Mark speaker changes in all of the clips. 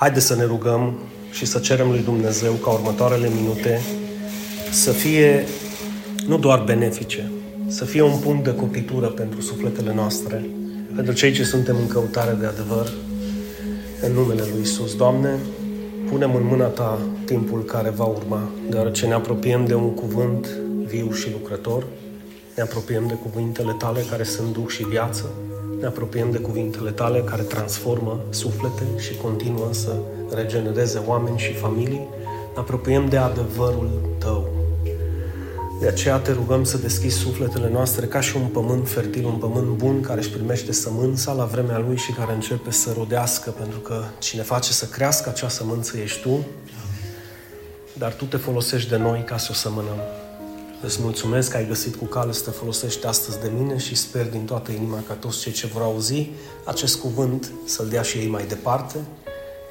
Speaker 1: Haideți să ne rugăm și să cerem lui Dumnezeu ca următoarele minute să fie nu doar benefice, să fie un punct de cotitură pentru sufletele noastre, pentru cei ce suntem în căutare de adevăr, în numele Lui Isus. Doamne, punem în mâna Ta timpul care va urma, deoarece ne apropiem de un cuvânt viu și lucrător, ne apropiem de cuvintele Tale care sunt duh și viață, ne apropiem de cuvintele Tale care transformă suflete și continuă să regenereze oameni și familii, ne apropiem de adevărul Tău, de aceea te rugăm să deschizi sufletele noastre ca și un pământ fertil, un pământ bun care își primește sămânța la vremea lui și care începe să rodească, pentru că cine face să crească acea sămânță ești tu, dar tu te folosești de noi ca să o sămânăm. Îți mulțumesc că ai găsit cu cale să te folosești astăzi de mine și sper din toată inima ca toți cei ce vor auzi acest cuvânt să-l dea și ei mai departe,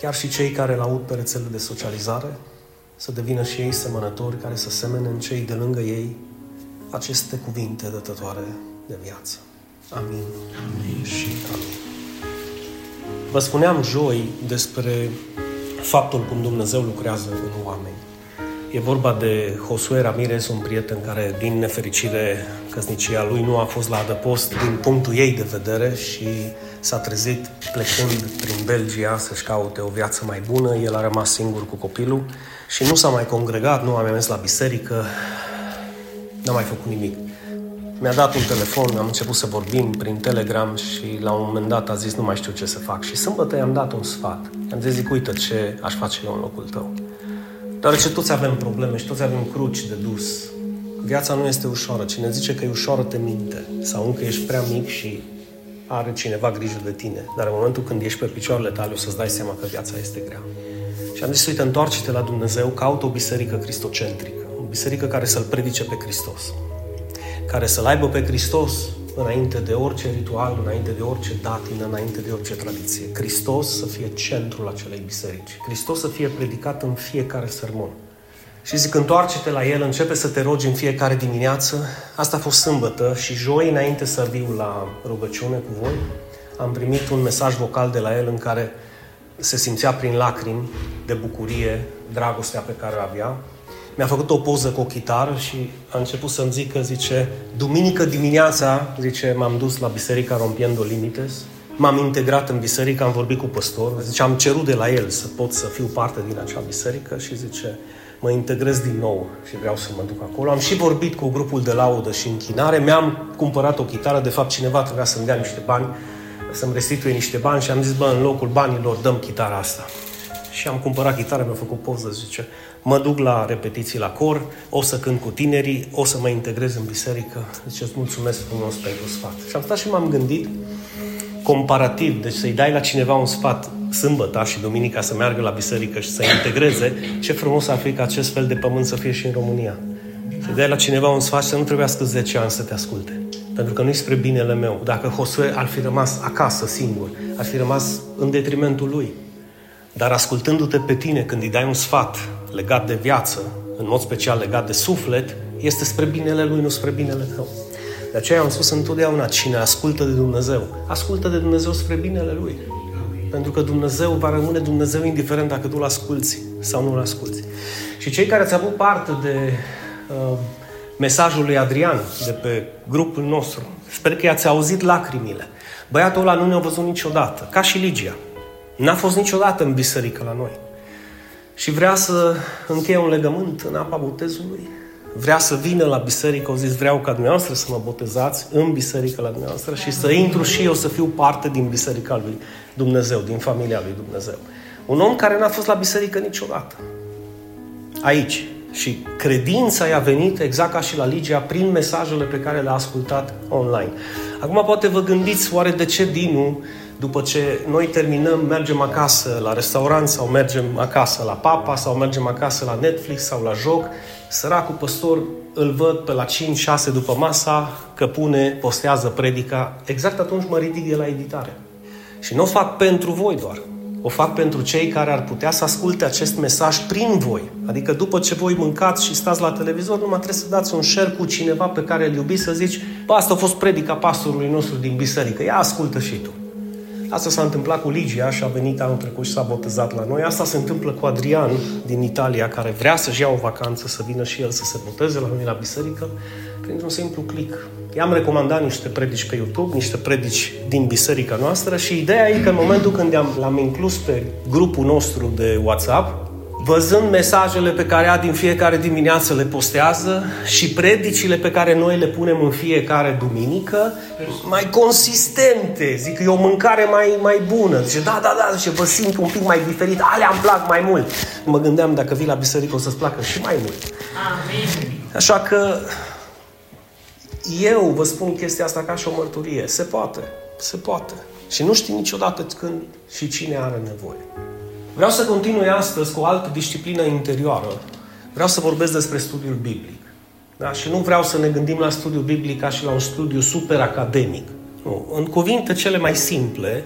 Speaker 1: chiar și cei care îl aud pe rețele de socializare, să devină și ei semănători care să semene în cei de lângă ei aceste cuvinte dătătoare de viață. Amin. Amin. Și amin. Vă spuneam joi despre faptul cum Dumnezeu lucrează în oameni. E vorba de Josue Ramirez, un prieten care, din nefericire, căsnicia lui nu a fost la adăpost din punctul ei de vedere și s-a trezit plecând prin Belgia să-și caute o viață mai bună. El a rămas singur cu copilul și nu s-a mai congregat, nu a mai mers la biserică, n-a mai făcut nimic. Mi-a dat un telefon, am început să vorbim prin Telegram și la un moment dat a zis nu mai știu ce să fac. Și sâmbătă i-am dat un sfat. I-am zis, zic, uite ce aș face eu în locul tău. Deoarece toți avem probleme și toți avem cruci de dus. Viața nu este ușoară. Cine zice că e ușoară te minte. Sau încă ești prea mic și are cineva grijă de tine. Dar în momentul când ești pe picioarele tale o să-ți dai seama că viața este grea. Și am zis, uite, întoarce-te la Dumnezeu, caută o biserică cristocentrică, o biserică care să-L predice pe Hristos, care să-L aibă pe Hristos înainte de orice ritual, înainte de orice datină, înainte de orice tradiție. Hristos să fie centrul acelei biserici. Hristos să fie predicat în fiecare sermon. Și zic, întoarce-te la El, începe să te rogi în fiecare dimineață. Asta a fost sâmbătă și joi, înainte să viu la rugăciune cu voi, am primit un mesaj vocal de la El în care se simțea prin lacrimi de bucurie, dragostea pe care o avea. Mi-a făcut o poză cu o chitară și a început să-mi zică, zice, duminică dimineața, zice, m-am dus la biserica Rompiendo Limites, m-am integrat în biserică, am vorbit cu păstor, zice, am cerut de la el să pot să fiu parte din acea biserică și zice, mă integrez din nou și vreau să mă duc acolo. Am și vorbit cu grupul de laudă și închinare, mi-am cumpărat o chitară, de fapt cineva trebuia să-mi dea niște bani să-mi restituie niște bani și am zis, bă, în locul banilor dăm chitara asta. Și am cumpărat chitară, mi-a făcut poză, zice, mă duc la repetiții la cor, o să cânt cu tinerii, o să mă integrez în biserică. Zice, îți mulțumesc frumos pentru sfat. Și am stat și m-am gândit, comparativ, deci să-i dai la cineva un sfat sâmbătă și duminica să meargă la biserică și să integreze, ce frumos ar fi ca acest fel de pământ să fie și în România. Să dai la cineva un sfat și să nu trebuiască 10 ani să te asculte pentru că nu-i spre binele meu. Dacă Josue ar fi rămas acasă singur, ar fi rămas în detrimentul lui. Dar ascultându-te pe tine când îi dai un sfat legat de viață, în mod special legat de suflet, este spre binele lui, nu spre binele tău. De aceea am spus întotdeauna, cine ascultă de Dumnezeu, ascultă de Dumnezeu spre binele lui. Pentru că Dumnezeu va rămâne Dumnezeu indiferent dacă tu îl asculți sau nu îl asculți. Și cei care ați avut parte de uh, mesajul lui Adrian de pe grupul nostru. Sper că i-ați auzit lacrimile. Băiatul ăla nu ne-a văzut niciodată, ca și Ligia. N-a fost niciodată în biserică la noi. Și vrea să încheie un legământ în apa botezului. Vrea să vină la biserică, au zis, vreau ca dumneavoastră să mă botezați în biserică la dumneavoastră și să intru și eu să fiu parte din biserica lui Dumnezeu, din familia lui Dumnezeu. Un om care n-a fost la biserică niciodată. Aici, și credința i-a venit, exact ca și la Ligia, prin mesajele pe care le-a ascultat online. Acum poate vă gândiți, oare de ce Dinu, după ce noi terminăm, mergem acasă la restaurant sau mergem acasă la papa sau mergem acasă la Netflix sau la joc, săracul păstor îl văd pe la 5-6 după masa că pune, postează predica, exact atunci mă ridic de la editare. Și nu o fac pentru voi doar, o fac pentru cei care ar putea să asculte acest mesaj prin voi. Adică după ce voi mâncați și stați la televizor, numai trebuie să dați un share cu cineva pe care îl iubiți, să zici, bă, asta a fost predica pastorului nostru din biserică, ia ascultă și tu. Asta s-a întâmplat cu Ligia și a venit anul trecut și s-a botezat la noi. Asta se întâmplă cu Adrian din Italia, care vrea să-și ia o vacanță, să vină și el să se boteze la noi la biserică, printr-un simplu click. I-am recomandat niște predici pe YouTube, niște predici din biserica noastră și ideea e că în momentul când l-am inclus pe grupul nostru de WhatsApp, văzând mesajele pe care Adi în fiecare dimineață le postează și predicile pe care noi le punem în fiecare duminică, mai consistente, zic, e o mâncare mai, mai bună. Zice, da, da, da, zice, vă simt un pic mai diferit, alea îmi plac mai mult. Mă gândeam, dacă vii la biserică o să-ți placă și mai mult. Amin. Așa că eu vă spun chestia asta ca și o mărturie. Se poate, se poate. Și nu știi niciodată când și cine are nevoie. Vreau să continui astăzi cu o altă disciplină interioară. Vreau să vorbesc despre studiul biblic. Da? Și nu vreau să ne gândim la studiul biblic ca și la un studiu super academic. Nu. În cuvinte cele mai simple,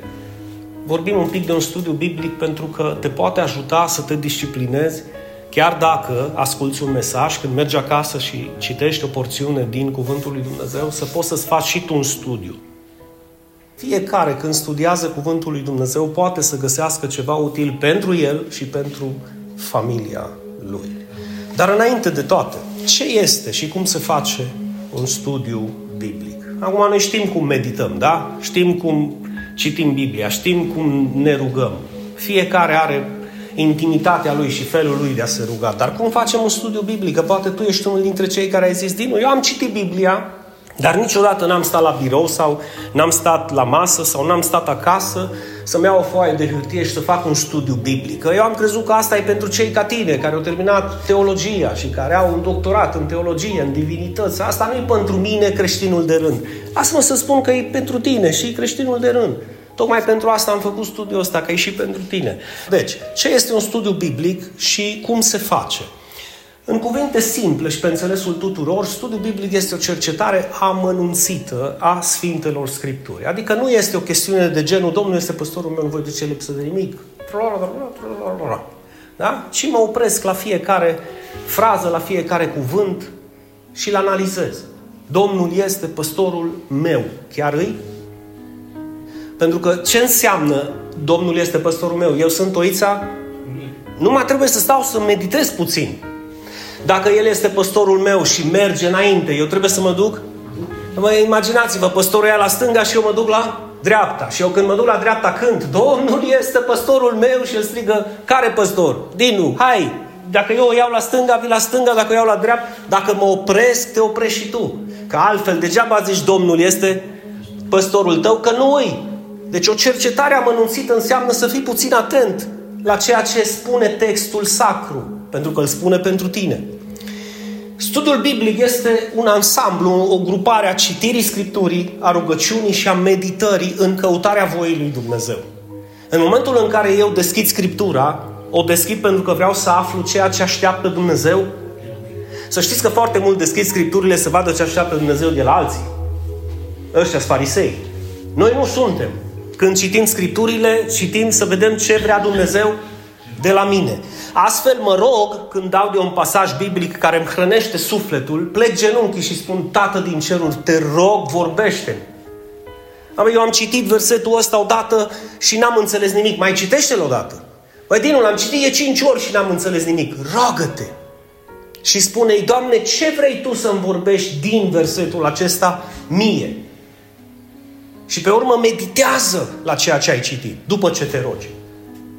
Speaker 1: vorbim un pic de un studiu biblic pentru că te poate ajuta să te disciplinezi chiar dacă asculți un mesaj, când mergi acasă și citești o porțiune din Cuvântul lui Dumnezeu, să poți să-ți faci și tu un studiu. Fiecare, când studiază Cuvântul lui Dumnezeu, poate să găsească ceva util pentru el și pentru familia lui. Dar înainte de toate, ce este și cum se face un studiu biblic? Acum noi știm cum medităm, da? Știm cum citim Biblia, știm cum ne rugăm. Fiecare are intimitatea lui și felul lui de a se ruga. Dar cum facem un studiu biblic? Că poate tu ești unul dintre cei care ai zis, Dinu, eu am citit Biblia, dar niciodată n-am stat la birou sau n-am stat la masă sau n-am stat acasă să-mi iau o foaie de hârtie și să fac un studiu biblic. Eu am crezut că asta e pentru cei ca tine, care au terminat teologia și care au un doctorat în teologie, în divinități. Asta nu e pentru mine creștinul de rând. Asta mă să spun că e pentru tine și creștinul de rând. Tocmai pentru asta am făcut studiul ăsta, că e și pentru tine. Deci, ce este un studiu biblic și cum se face? În cuvinte simple și pe înțelesul tuturor, studiul biblic este o cercetare amănunțită a Sfintelor Scripturi. Adică nu este o chestiune de genul, Domnul este păstorul meu, nu voi duce lipsă de nimic. Da? Și mă opresc la fiecare frază, la fiecare cuvânt și îl analizez. Domnul este păstorul meu. Chiar îi? Pentru că ce înseamnă Domnul este păstorul meu? Eu sunt oița? Nu mai trebuie să stau să meditez puțin. Dacă El este păstorul meu și merge înainte, eu trebuie să mă duc? Mă, imaginați-vă, păstorul e la stânga și eu mă duc la dreapta. Și eu când mă duc la dreapta cânt, Domnul este păstorul meu și el strigă, care păstor? Dinu, hai, dacă eu o iau la stânga, vii la stânga, dacă o iau la dreapta, dacă mă opresc, te oprești și tu. Că altfel, degeaba zici Domnul este păstorul tău, că nu îi. Deci o cercetare amănunțită înseamnă să fii puțin atent la ceea ce spune textul sacru, pentru că îl spune pentru tine. Studiul biblic este un ansamblu, o grupare a citirii Scripturii, a rugăciunii și a meditării în căutarea voii lui Dumnezeu. În momentul în care eu deschid Scriptura, o deschid pentru că vreau să aflu ceea ce așteaptă Dumnezeu. Să știți că foarte mult deschid Scripturile să vadă ce așteaptă Dumnezeu de la alții. Ăștia sunt farisei. Noi nu suntem. Când citim Scripturile, citim să vedem ce vrea Dumnezeu de la mine. Astfel mă rog, când dau de un pasaj biblic care îmi hrănește sufletul, plec genunchii și spun, Tată din cerul, te rog, vorbește Eu am citit versetul ăsta odată și n-am înțeles nimic. Mai citește-l odată. Băi, Dinu, l-am citit de cinci ori și n-am înțeles nimic. Roagă-te! Și spune-i, Doamne, ce vrei Tu să-mi vorbești din versetul acesta mie? Și pe urmă meditează la ceea ce ai citit, după ce te rogi.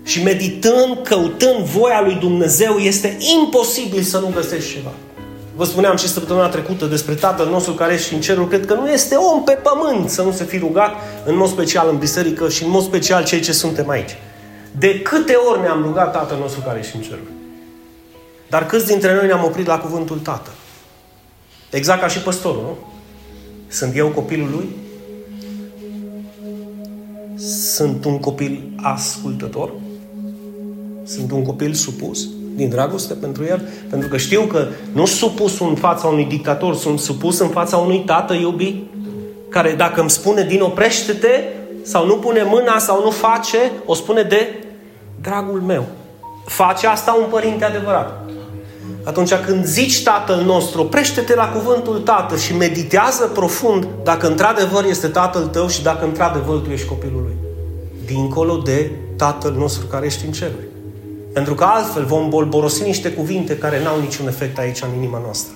Speaker 1: Și meditând, căutând voia lui Dumnezeu, este imposibil să nu găsești ceva. Vă spuneam și săptămâna trecută despre Tatăl nostru care ești în cerul. Cred că nu este om pe pământ să nu se fi rugat, în mod special în biserică și în mod special cei ce suntem aici. De câte ori ne-am rugat Tatăl nostru care ești în cerul? Dar câți dintre noi ne-am oprit la cuvântul Tată? Exact ca și păstorul, nu? Sunt eu copilul lui? Sunt un copil ascultător? Sunt un copil supus din dragoste pentru el? Pentru că știu că nu sunt supus în fața unui dictator, sunt supus în fața unui tată iubi, care dacă îmi spune din oprește-te, sau nu pune mâna, sau nu face, o spune de dragul meu. Face asta un părinte adevărat. Atunci când zici Tatăl nostru, oprește-te la cuvântul Tatăl și meditează profund dacă într-adevăr este Tatăl tău și dacă într-adevăr tu ești copilul lui. dincolo de Tatăl nostru care ești în ceruri. Pentru că altfel vom bolborosi niște cuvinte care n-au niciun efect aici în inima noastră.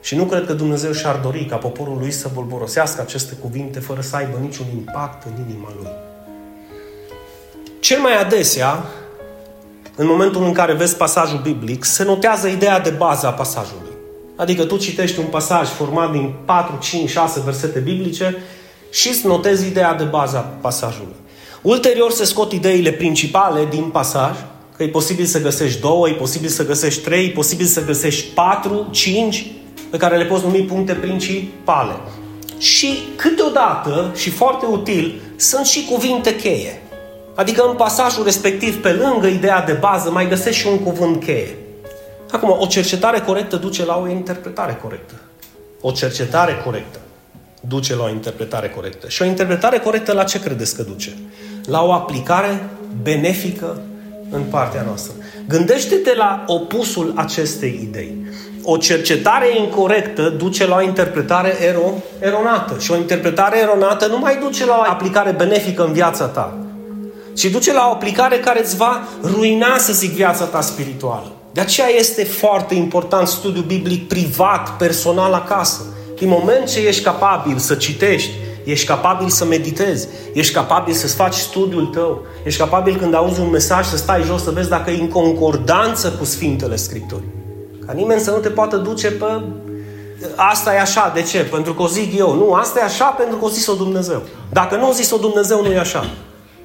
Speaker 1: Și nu cred că Dumnezeu și-ar dori ca poporul lui să bolborosească aceste cuvinte fără să aibă niciun impact în inima lui. Cel mai adesea, în momentul în care vezi pasajul biblic, se notează ideea de bază a pasajului. Adică tu citești un pasaj format din 4, 5, 6 versete biblice și îți notezi ideea de bază a pasajului. Ulterior se scot ideile principale din pasaj, că e posibil să găsești două, e posibil să găsești trei, e posibil să găsești patru, cinci, pe care le poți numi puncte principale. Și câteodată, și foarte util, sunt și cuvinte cheie. Adică în pasajul respectiv, pe lângă ideea de bază, mai găsești și un cuvânt cheie. Acum, o cercetare corectă duce la o interpretare corectă. O cercetare corectă duce la o interpretare corectă. Și o interpretare corectă la ce credeți că duce? La o aplicare benefică în partea noastră. Gândește-te la opusul acestei idei. O cercetare incorrectă duce la o interpretare ero- eronată. Și o interpretare eronată nu mai duce la o aplicare benefică în viața ta, ci duce la o aplicare care îți va ruina, să zic, viața ta spirituală. De aceea este foarte important studiul biblic privat, personal acasă. Din moment ce ești capabil să citești, ești capabil să meditezi, ești capabil să-ți faci studiul tău, ești capabil când auzi un mesaj să stai jos să vezi dacă e în concordanță cu Sfintele Scripturii. Ca nimeni să nu te poată duce pe asta e așa, de ce? Pentru că o zic eu. Nu, asta e așa pentru că o zis-o Dumnezeu. Dacă nu o zis-o Dumnezeu, nu e așa.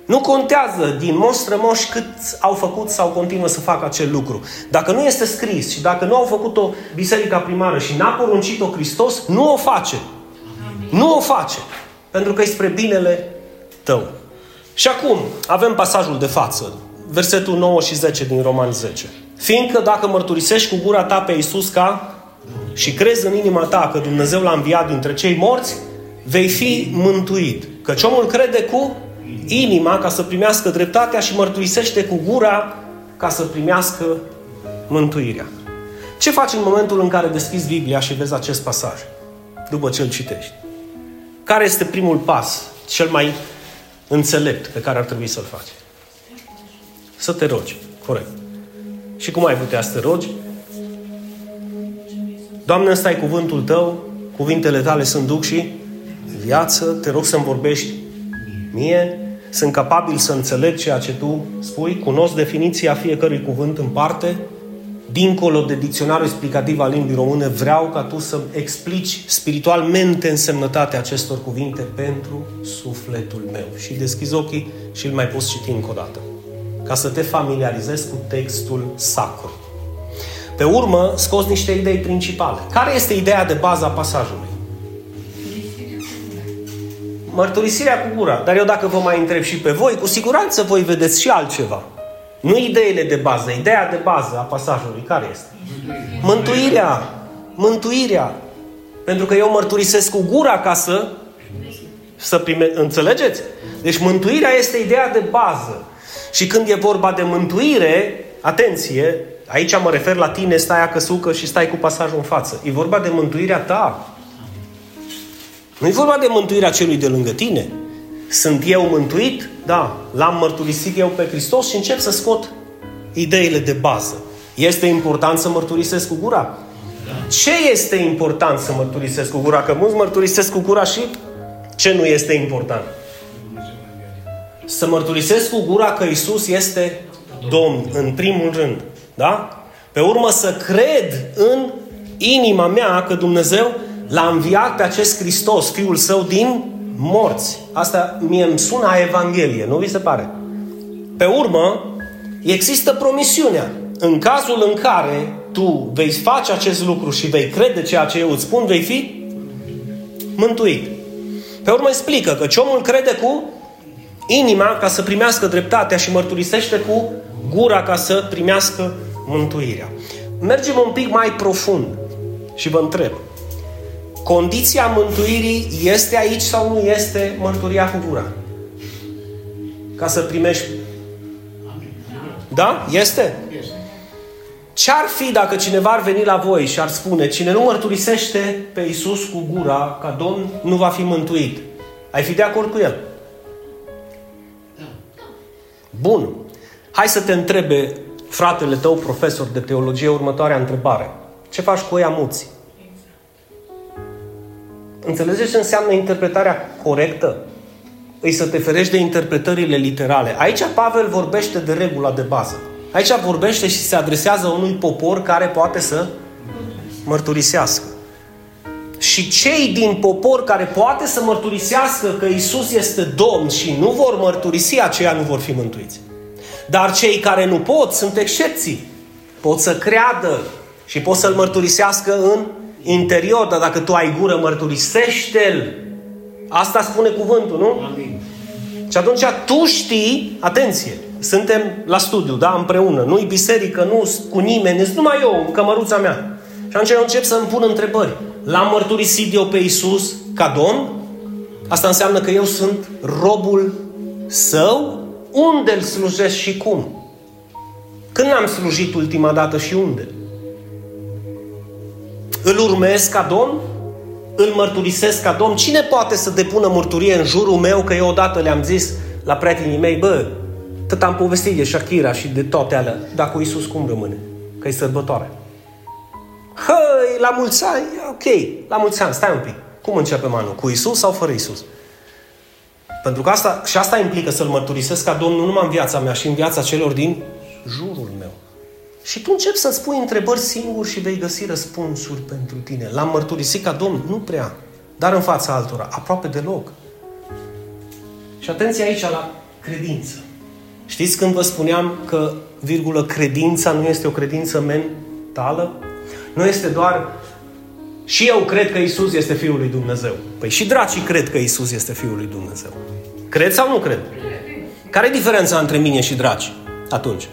Speaker 1: Nu contează din moș strămoși cât au făcut sau continuă să facă acel lucru. Dacă nu este scris și dacă nu au făcut-o biserica primară și n-a poruncit-o Hristos, nu o face. Nu o face. Pentru că e spre binele tău. Și acum avem pasajul de față. Versetul 9 și 10 din Roman 10. Fiindcă dacă mărturisești cu gura ta pe Iisus ca și crezi în inima ta că Dumnezeu l-a înviat dintre cei morți, vei fi mântuit. Căci omul crede cu inima ca să primească dreptatea și mărturisește cu gura ca să primească mântuirea. Ce faci în momentul în care deschizi Biblia și vezi acest pasaj? După ce îl citești. Care este primul pas, cel mai înțelept pe care ar trebui să-l faci? Să te rogi. Corect. Și cum ai putea să te rogi? Doamne, ăsta e cuvântul Tău, cuvintele Tale sunt duc și viață, te rog să-mi vorbești mie, sunt capabil să înțeleg ceea ce tu spui, cunosc definiția fiecărui cuvânt în parte, dincolo de dicționarul explicativ al limbii române, vreau ca tu să explici spiritualmente însemnătatea acestor cuvinte pentru sufletul meu. Și deschizi ochii și îl mai poți citi încă o dată. Ca să te familiarizezi cu textul sacru. Pe urmă, scoți niște idei principale. Care este ideea de bază a pasajului? Mărturisirea cu gura. Dar eu dacă vă mai întreb și pe voi, cu siguranță voi vedeți și altceva. Nu ideile de bază, ideea de bază a pasajului. Care este? Mântuirea. Mântuirea. Pentru că eu mărturisesc cu gura ca să, să prime... Înțelegeți? Deci mântuirea este ideea de bază. Și când e vorba de mântuire, atenție, aici mă refer la tine, stai acăsucă și stai cu pasajul în față. E vorba de mântuirea ta. Nu e vorba de mântuirea celui de lângă tine. Sunt eu mântuit? Da. L-am mărturisit eu pe Hristos și încep să scot ideile de bază. Este important să mărturisesc cu gura? Ce este important să mărturisesc cu gura? Că mulți mărturisesc cu gura și ce nu este important? Să mărturisesc cu gura că Isus este Domn, în primul rând. Da? Pe urmă să cred în inima mea că Dumnezeu l-a înviat pe acest Hristos, Fiul Său, din morți. Asta mie îmi sună a Evanghelie, nu vi se pare? Pe urmă, există promisiunea. În cazul în care tu vei face acest lucru și vei crede ceea ce eu îți spun, vei fi mântuit. Pe urmă explică că ce omul crede cu inima ca să primească dreptatea și mărturisește cu gura ca să primească mântuirea. Mergem un pic mai profund și vă întreb. Condiția mântuirii este aici sau nu este mărturia cu gura? Ca să primești... Da? Este? Ce-ar fi dacă cineva ar veni la voi și ar spune cine nu mărturisește pe Isus cu gura ca Domn nu va fi mântuit? Ai fi de acord cu el? Bun. Hai să te întrebe fratele tău, profesor de teologie, următoarea întrebare. Ce faci cu ea muți? Înțelegeți ce înseamnă interpretarea corectă? Îi să te ferești de interpretările literale. Aici Pavel vorbește de regula de bază. Aici vorbește și se adresează unui popor care poate să mărturisească. Și cei din popor care poate să mărturisească că Isus este Domn și nu vor mărturisi, aceia nu vor fi mântuiți. Dar cei care nu pot sunt excepții. Pot să creadă și pot să-L mărturisească în interior, dar dacă tu ai gură, mărturisește-L. Asta spune cuvântul, nu? Amin. Și atunci tu știi, atenție, suntem la studiu, da, împreună, nu-i biserică, nu cu nimeni, sunt numai eu, cămăruța mea. Și atunci eu încep să îmi pun întrebări. L-am mărturisit eu pe Isus ca Domn? Asta înseamnă că eu sunt robul său? Unde îl slujesc și cum? Când l-am slujit ultima dată și unde? Îl urmez ca Domn? Îl mărturisesc ca Domn? Cine poate să depună mărturie în jurul meu că eu odată le-am zis la prietenii mei, bă, tot am povestit de Shakira și de toate alea, dar cu Isus cum rămâne? Că e sărbătoare. Hăi, la mulți ani, ok, la mulți ani, stai un pic. Cum începem anul? Cu Isus sau fără Isus? Pentru că asta, și asta implică să-L mărturisesc ca Domnul numai în viața mea și în viața celor din jurul meu. Și tu începi să-ți pui întrebări singur și vei găsi răspunsuri pentru tine. L-am mărturisit ca Domn? Nu prea. Dar în fața altora, aproape deloc. Și atenție aici la credință. Știți când vă spuneam că, virgulă, credința nu este o credință mentală? Nu este doar și eu cred că Isus este Fiul lui Dumnezeu. Păi și dracii cred că Isus este Fiul lui Dumnezeu. Cred sau nu cred? Care e diferența între mine și draci atunci?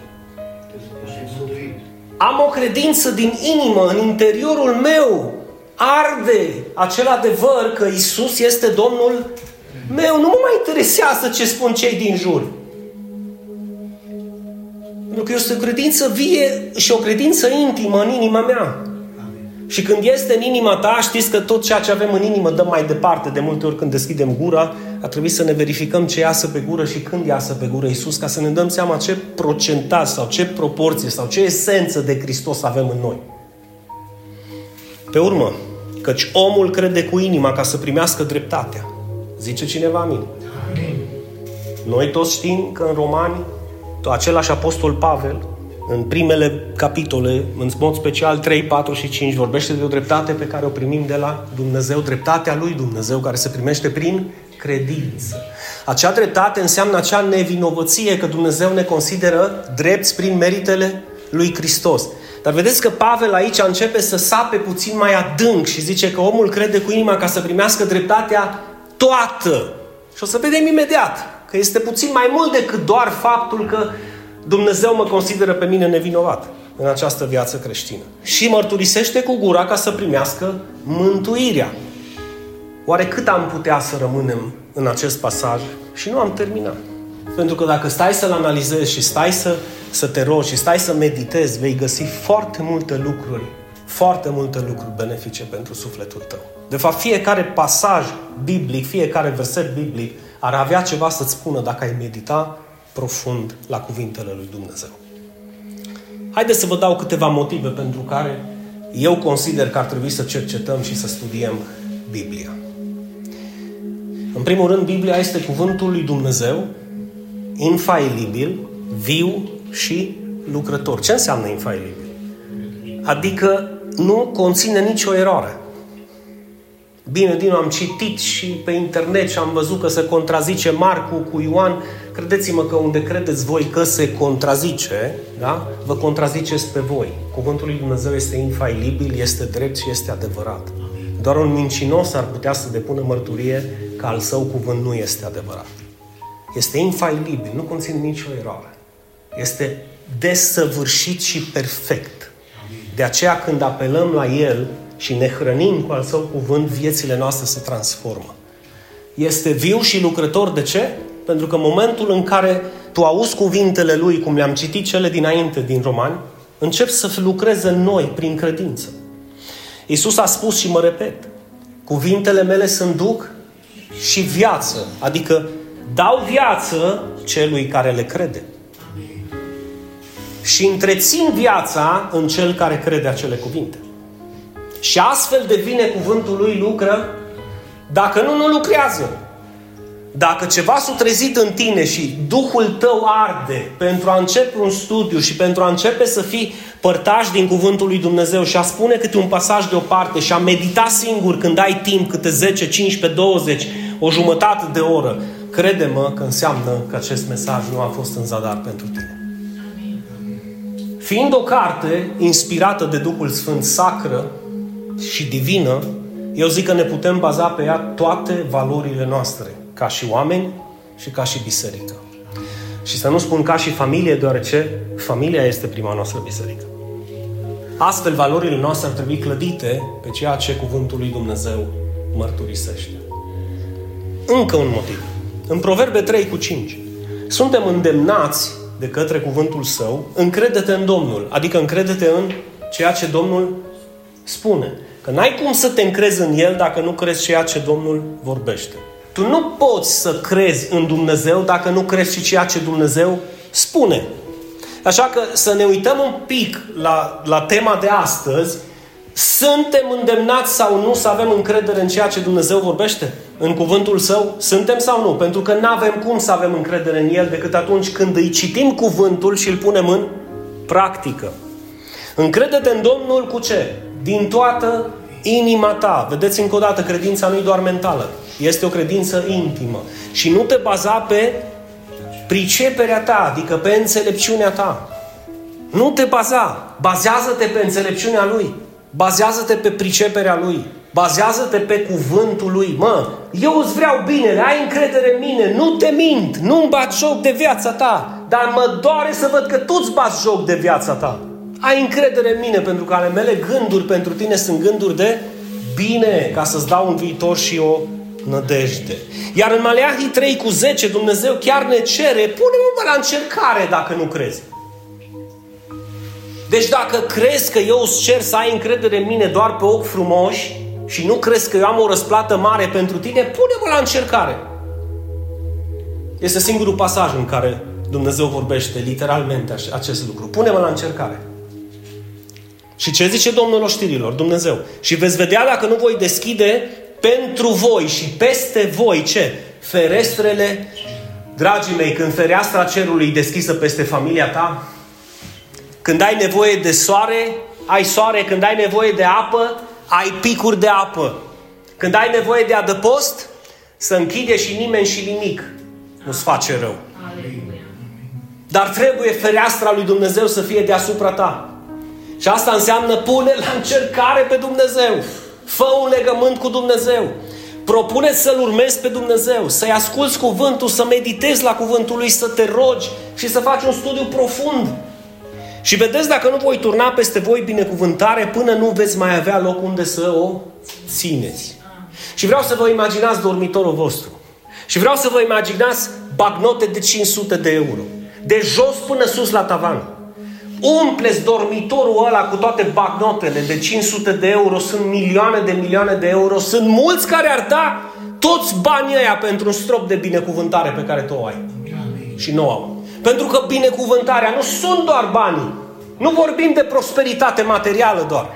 Speaker 1: Am o credință din inimă, în interiorul meu. Arde acel adevăr că Isus este Domnul meu. Nu mă mai interesează ce spun cei din jur. Pentru că este o credință vie și o credință intimă în inima mea. Și când este în inima ta, știți că tot ceea ce avem în inimă dăm mai departe. De multe ori când deschidem gura, a trebuit să ne verificăm ce iasă pe gură și când iasă pe gură Iisus, ca să ne dăm seama ce procentaj sau ce proporție sau ce esență de Hristos avem în noi. Pe urmă, căci omul crede cu inima ca să primească dreptatea. Zice cineva amin. amin. Noi toți știm că în Romani, același apostol Pavel, în primele capitole, în mod special 3, 4 și 5, vorbește de o dreptate pe care o primim de la Dumnezeu, dreptatea lui Dumnezeu, care se primește prin credință. Acea dreptate înseamnă acea nevinovăție că Dumnezeu ne consideră drepți prin meritele lui Hristos. Dar vedeți că Pavel aici începe să sape puțin mai adânc și zice că omul crede cu inima ca să primească dreptatea toată. Și o să vedem imediat că este puțin mai mult decât doar faptul că Dumnezeu mă consideră pe mine nevinovat în această viață creștină. Și mărturisește cu gura ca să primească mântuirea. Oare cât am putea să rămânem în acest pasaj? Și nu am terminat. Pentru că dacă stai să-l analizezi și stai să, să te rogi și stai să meditezi, vei găsi foarte multe lucruri, foarte multe lucruri benefice pentru sufletul tău. De fapt, fiecare pasaj biblic, fiecare verset biblic ar avea ceva să-ți spună dacă ai medita profund la cuvintele lui Dumnezeu. Haideți să vă dau câteva motive pentru care eu consider că ar trebui să cercetăm și să studiem Biblia. În primul rând, Biblia este cuvântul lui Dumnezeu, infailibil, viu și lucrător. Ce înseamnă infailibil? Adică nu conține nicio eroare. Bine, din am citit și pe internet și am văzut că se contrazice Marcu cu Ioan. Credeți-mă că unde credeți voi că se contrazice, da? vă contraziceți pe voi. Cuvântul lui Dumnezeu este infailibil, este drept și este adevărat. Doar un mincinos ar putea să depună mărturie că al său cuvânt nu este adevărat. Este infailibil, nu conține nicio eroare. Este desăvârșit și perfect. De aceea când apelăm la El, și ne hrănim cu al său cuvânt, viețile noastre se transformă. Este viu și lucrător. De ce? Pentru că în momentul în care tu auzi cuvintele lui, cum le-am citit cele dinainte din Romani, încep să lucreze în noi prin credință. Iisus a spus și mă repet, cuvintele mele sunt duc și viață, adică dau viață celui care le crede. Și întrețin viața în cel care crede acele cuvinte. Și astfel devine cuvântul lui lucră, dacă nu, nu lucrează. Dacă ceva s-a trezit în tine și Duhul tău arde pentru a începe un studiu și pentru a începe să fii părtaș din Cuvântul lui Dumnezeu și a spune câte un pasaj deoparte și a medita singur când ai timp, câte 10, 15, 20, o jumătate de oră, crede-mă că înseamnă că acest mesaj nu a fost în zadar pentru tine. Fiind o carte inspirată de Duhul Sfânt, sacră și divină, eu zic că ne putem baza pe ea toate valorile noastre ca și oameni și ca și biserică. Și să nu spun ca și familie, deoarece familia este prima noastră biserică. Astfel, valorile noastre ar trebui clădite pe ceea ce Cuvântul lui Dumnezeu mărturisește. Încă un motiv. În Proverbe 3 cu 5. Suntem îndemnați de către cuvântul său, încredete în Domnul, adică încredete în ceea ce Domnul spune. Că n-ai cum să te încrezi în El dacă nu crezi ceea ce Domnul vorbește. Tu nu poți să crezi în Dumnezeu dacă nu crezi și ceea ce Dumnezeu spune. Așa că să ne uităm un pic la, la tema de astăzi. Suntem îndemnați sau nu să avem încredere în ceea ce Dumnezeu vorbește? În cuvântul Său? Suntem sau nu? Pentru că nu avem cum să avem încredere în El decât atunci când îi citim cuvântul și îl punem în practică. Încredete în Domnul cu ce? Din toată inima ta. Vedeți încă o dată, credința nu e doar mentală. Este o credință intimă. Și nu te baza pe priceperea ta, adică pe înțelepciunea ta. Nu te baza. Bazează-te pe înțelepciunea Lui. Bazează-te pe priceperea Lui. Bazează-te pe cuvântul Lui. Mă, eu îți vreau binele, ai încredere în mine, nu te mint, nu-mi bat joc de viața ta, dar mă doare să văd că tu îți bați joc de viața ta. Ai încredere în mine pentru că ale mele gânduri pentru tine sunt gânduri de bine, ca să-ți dau un viitor și o nădejde. Iar în Maleahii 3 cu 10 Dumnezeu chiar ne cere, pune-mă la încercare dacă nu crezi. Deci dacă crezi că eu îți cer să ai încredere în mine doar pe ochi frumoși și nu crezi că eu am o răsplată mare pentru tine, pune-mă la încercare. Este singurul pasaj în care Dumnezeu vorbește literalmente acest lucru. Pune-mă la încercare. Și ce zice Domnul oștirilor? Dumnezeu. Și veți vedea dacă nu voi deschide pentru voi și peste voi ce? Ferestrele, dragii mei, când fereastra cerului e deschisă peste familia ta, când ai nevoie de soare, ai soare, când ai nevoie de apă, ai picuri de apă. Când ai nevoie de adăpost, să închide și nimeni și nimic nu-ți face rău. Dar trebuie fereastra lui Dumnezeu să fie deasupra ta. Și asta înseamnă pune la încercare pe Dumnezeu. Fă un legământ cu Dumnezeu. propune să-L urmezi pe Dumnezeu, să-i asculți cuvântul, să meditezi la cuvântul Lui, să te rogi și să faci un studiu profund. Și vedeți dacă nu voi turna peste voi binecuvântare până nu veți mai avea loc unde să o țineți. Și vreau să vă imaginați dormitorul vostru. Și vreau să vă imaginați bagnote de 500 de euro. De jos până sus la tavan. Umpleți dormitorul ăla cu toate bagnotele de 500 de euro, sunt milioane de milioane de euro, sunt mulți care ar da toți banii ăia pentru un strop de binecuvântare pe care tu o ai. Și nu au. Pentru că binecuvântarea nu sunt doar banii. Nu vorbim de prosperitate materială doar.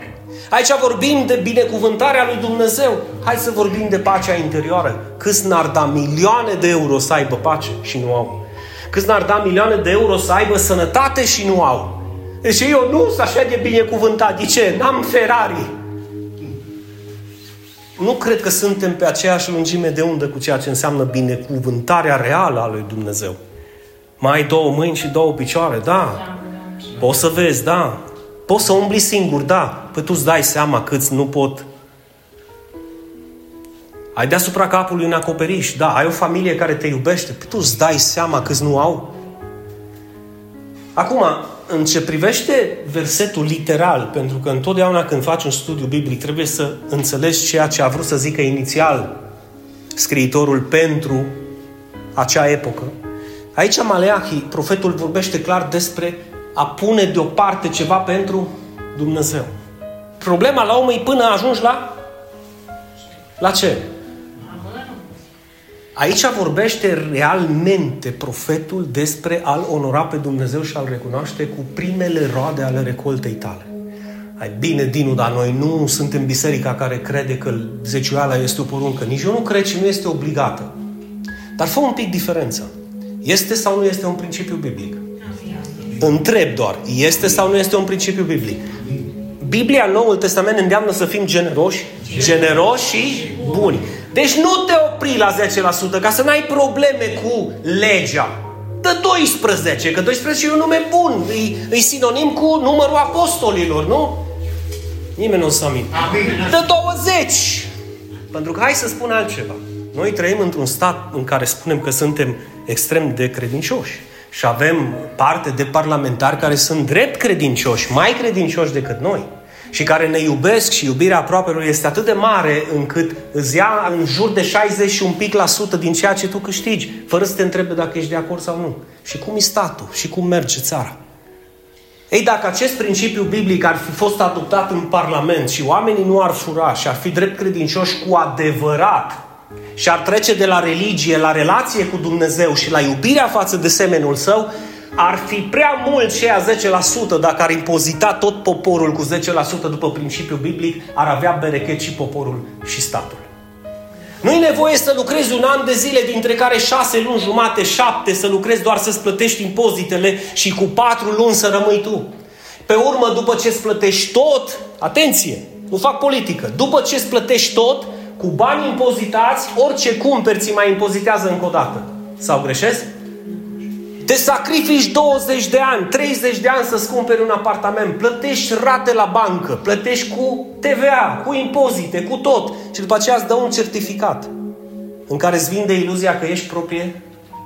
Speaker 1: Aici vorbim de binecuvântarea lui Dumnezeu. Hai să vorbim de pacea interioară. Câți n-ar da milioane de euro să aibă pace și nu au? Câți n-ar da milioane de euro să aibă sănătate și nu au? Deci eu nu sunt așa de binecuvântat. De ce? N-am Ferrari. Nu cred că suntem pe aceeași lungime de undă cu ceea ce înseamnă binecuvântarea reală a lui Dumnezeu. Mai ai două mâini și două picioare, da. Poți să vezi, da. Poți să umbli singur, da. Păi tu îți dai seama câți nu pot. Ai deasupra capului un acoperiș, da. Ai o familie care te iubește. Păi tu îți dai seama câți nu au. Acum, în ce privește versetul literal, pentru că întotdeauna când faci un studiu biblic trebuie să înțelegi ceea ce a vrut să zică inițial scriitorul pentru acea epocă. Aici Maleahi, profetul vorbește clar despre a pune deoparte ceva pentru Dumnezeu. Problema la om e până ajungi la la ce? Aici vorbește realmente profetul despre a-L onora pe Dumnezeu și a-L recunoaște cu primele roade ale recoltei tale. Ai bine, Dinu, dar noi nu suntem biserica care crede că zeciuiala este o poruncă. Nici eu nu cred și nu este obligată. Dar fă un pic diferență. Este sau nu este un principiu biblic? Întreb doar, este sau nu este un principiu biblic? Biblia, Noul Testament, îndeamnă să fim generoși, generoși și buni. Deci nu te opri la 10%, ca să n-ai probleme cu legea. Dă 12, că 12 e un nume bun, e, e sinonim cu numărul apostolilor, nu? Nimeni nu o să amin. Dă 20! Pentru că hai să spun altceva. Noi trăim într-un stat în care spunem că suntem extrem de credincioși. Și avem parte de parlamentari care sunt drept credincioși, mai credincioși decât noi și care ne iubesc și iubirea aproapelor este atât de mare încât îți ia în jur de 60 și un pic la sută din ceea ce tu câștigi, fără să te întrebe dacă ești de acord sau nu. Și cum e statul? Și cum merge țara? Ei, dacă acest principiu biblic ar fi fost adoptat în Parlament și oamenii nu ar fura și ar fi drept credincioși cu adevărat și ar trece de la religie la relație cu Dumnezeu și la iubirea față de semenul său, ar fi prea mult și 10% dacă ar impozita tot poporul cu 10% după principiul biblic, ar avea berechet și poporul și statul. Nu-i nevoie să lucrezi un an de zile, dintre care șase luni jumate, șapte, să lucrezi doar să-ți plătești impozitele și cu patru luni să rămâi tu. Pe urmă, după ce îți plătești tot, atenție, nu fac politică, după ce îți plătești tot, cu bani impozitați, orice cumperi ți mai impozitează încă o dată. Sau greșesc? Te sacrifici 20 de ani, 30 de ani să-ți cumperi un apartament, plătești rate la bancă, plătești cu TVA, cu impozite, cu tot și după aceea îți dă un certificat în care îți vinde iluzia că ești proprie.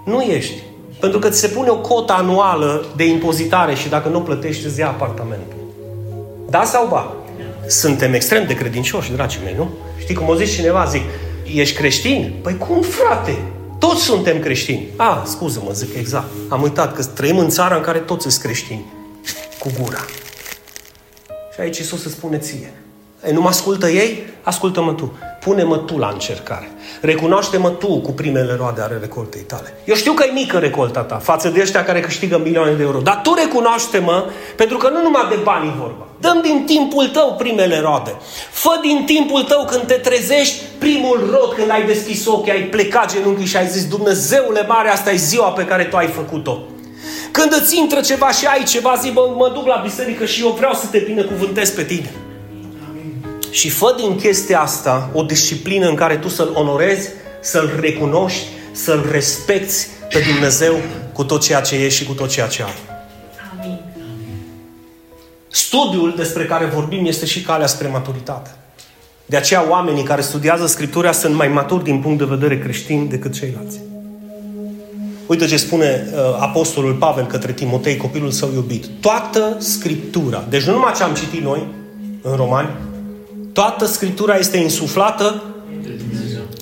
Speaker 1: Nu ești. Pentru că ți se pune o cotă anuală de impozitare și dacă nu plătești, îți ia apartamentul. Da sau ba? Suntem extrem de credincioși, dragii mei, nu? Știi cum o zice cineva, zic, ești creștin? Păi cum, frate? Toți suntem creștini. A, scuză-mă, zic exact. Am uitat că trăim în țara în care toți sunt creștini. Cu gura. Și aici Iisus îți spune ție. E, nu mă ascultă ei? Ascultă-mă tu. Pune-mă tu la încercare. Recunoaște-mă tu cu primele roade ale recoltei tale. Eu știu că e mică recolta ta față de ăștia care câștigă milioane de euro. Dar tu recunoaște-mă pentru că nu numai de bani vorba. Dăm din timpul tău primele roade. Fă din timpul tău când te trezești primul rod când ai deschis ochii, ai plecat genunchii și ai zis Dumnezeule mare, asta e ziua pe care tu ai făcut-o. Când îți intră ceva și ai ceva, zi, mă, mă duc la biserică și eu vreau să te binecuvântez pe tine. Și fă din chestia asta o disciplină în care tu să-L onorezi, să-L recunoști, să-L respecti pe Dumnezeu cu tot ceea ce ești și cu tot ceea ce ai. Amin. Studiul despre care vorbim este și calea spre maturitate. De aceea oamenii care studiază Scriptura sunt mai maturi din punct de vedere creștin decât ceilalți. Uite ce spune uh, Apostolul Pavel către Timotei, copilul său iubit. Toată Scriptura, deci nu numai ce am citit noi în Romani, Toată Scriptura este insuflată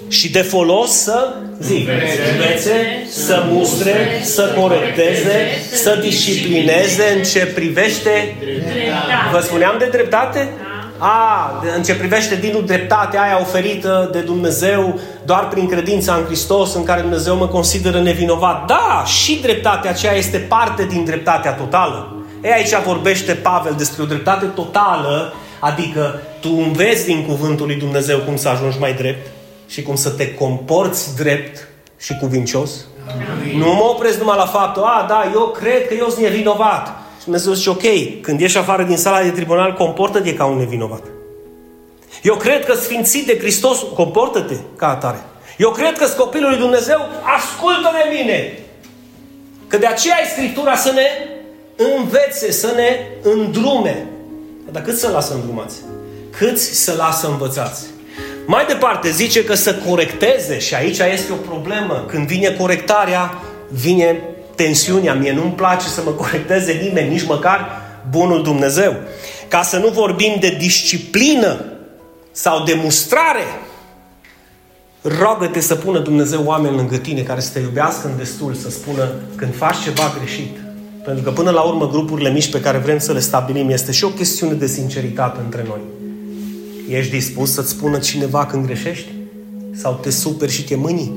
Speaker 1: și de folos să zi, învețe, să mustre, să corecteze, să disciplineze în ce privește Vă spuneam de dreptate? A, în ce privește din dreptate aia oferită de Dumnezeu doar prin credința în Hristos, în care Dumnezeu mă consideră nevinovat. Da, și dreptatea aceea este parte din dreptatea totală. E aici vorbește Pavel despre o dreptate totală Adică tu înveți din cuvântul lui Dumnezeu cum să ajungi mai drept și cum să te comporți drept și cuvincios. Amin. Nu mă opresc numai la faptul, a, da, eu cred că eu sunt nevinovat. Și Dumnezeu zice, ok, când ieși afară din sala de tribunal, comportă-te ca un nevinovat. Eu cred că sfințit de Hristos, comportă-te ca atare. Eu cred că copilul lui Dumnezeu, ascultă de mine. Că de aceea e Scriptura să ne învețe, să ne îndrume. Dar cât să lasă îndrumați? Câți să lasă învățați? Mai departe, zice că să corecteze și aici este o problemă. Când vine corectarea, vine tensiunea. Mie nu-mi place să mă corecteze nimeni, nici măcar bunul Dumnezeu. Ca să nu vorbim de disciplină sau de mustrare, rogă-te să pună Dumnezeu oameni lângă tine care să te iubească în destul, să spună când faci ceva greșit, pentru că până la urmă grupurile mici pe care vrem să le stabilim este și o chestiune de sinceritate între noi. Ești dispus să-ți spună cineva când greșești? Sau te superi și te mâni?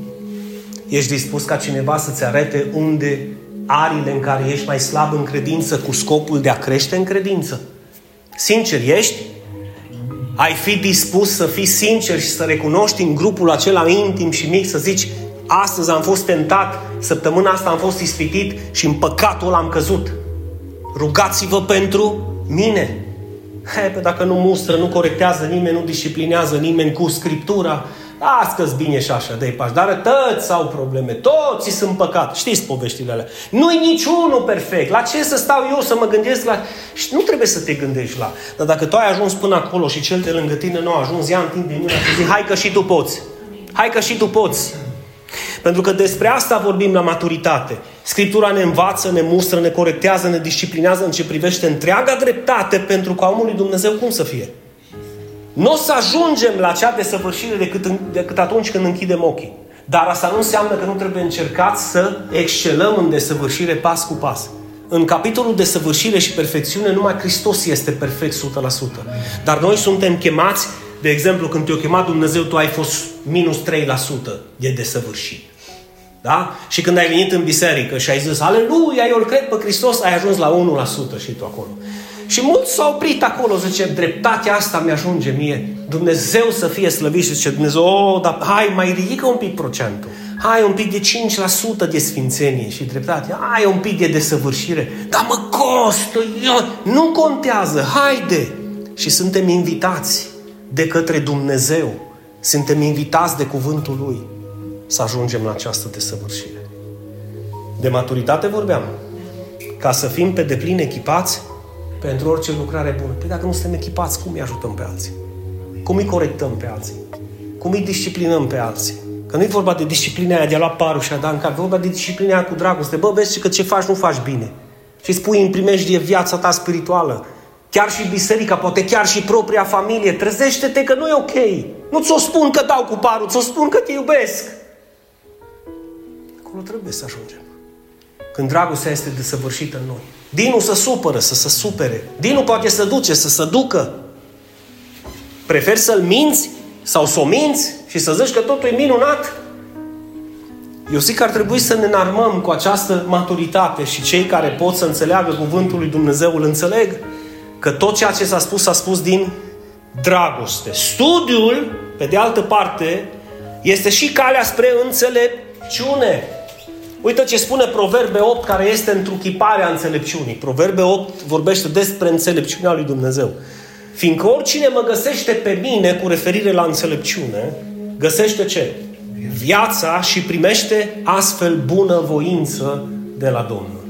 Speaker 1: Ești dispus ca cineva să-ți arate unde arile în care ești mai slab în credință cu scopul de a crește în credință? Sincer, ești? Ai fi dispus să fii sincer și să recunoști în grupul acela intim și mic, să zici, astăzi am fost tentat, săptămâna asta am fost ispitit și în păcatul am căzut. Rugați-vă pentru mine. He, pe dacă nu mustră, nu corectează nimeni, nu disciplinează nimeni cu Scriptura, Las că bine și așa de pași, dar toți au probleme, toți sunt păcat. Știți poveștile alea. Nu-i niciunul perfect. La ce să stau eu să mă gândesc la... Și nu trebuie să te gândești la... Dar dacă tu ai ajuns până acolo și cel de lângă tine nu a ajuns, ia întinde mâna și zi, hai că și tu poți. Hai că și tu poți. Pentru că despre asta vorbim la maturitate. Scriptura ne învață, ne mustră, ne corectează, ne disciplinează în ce privește întreaga dreptate pentru ca omul lui Dumnezeu cum să fie. Nu o să ajungem la cea desăvârșire decât, decât atunci când închidem ochii. Dar asta nu înseamnă că nu trebuie încercat să excelăm în desăvârșire pas cu pas. În capitolul desăvârșire și perfecțiune, numai Hristos este perfect 100%. Dar noi suntem chemați, de exemplu, când te-a chemat Dumnezeu, tu ai fost minus 3% de desăvârșit. Da? Și când ai venit în biserică și ai zis, Aleluia, eu îl cred pe Hristos, ai ajuns la 1% și tu acolo. Și mulți s-au oprit acolo, zice, dreptatea asta mi-ajunge mie. Dumnezeu să fie slăvit și zice Dumnezeu, oh, dar hai, mai ridică un pic procentul. Hai un pic de 5% de sfințenie și dreptate. Hai un pic de desăvârșire. Dar mă costă, eu, nu contează, haide! Și suntem invitați de către Dumnezeu. Suntem invitați de cuvântul Lui să ajungem la această desăvârșire. De maturitate vorbeam. Ca să fim pe deplin echipați pentru orice lucrare bună. Păi dacă nu suntem echipați, cum îi ajutăm pe alții? Cum îi corectăm pe alții? Cum îi disciplinăm pe alții? Că nu e vorba de disciplina aia de a lua parul și a da în cap, e vorba de disciplina aia cu dragoste. Bă, vezi că ce faci, nu faci bine. Și spui în primejdie viața ta spirituală. Chiar și biserica, poate chiar și propria familie. Trezește-te că nu e ok. Nu ți-o spun că dau cu parul, ți-o spun că te iubesc. Acolo trebuie să ajungem. Când dragostea este desăvârșită în noi. Dinu să supără, să se supere. Dinu poate să duce, să se ducă. Preferi să-l minți sau să o minți și să zici că totul e minunat? Eu zic că ar trebui să ne înarmăm cu această maturitate și cei care pot să înțeleagă cuvântul lui Dumnezeu îl înțeleg. Că tot ceea ce s-a spus, s-a spus din dragoste. Studiul, pe de altă parte, este și calea spre înțelepciune. Uite ce spune Proverbe 8, care este întruchiparea înțelepciunii. Proverbe 8 vorbește despre înțelepciunea lui Dumnezeu. Fiindcă oricine mă găsește pe mine cu referire la înțelepciune, găsește ce? Viața și primește astfel bunăvoință de la Domnul.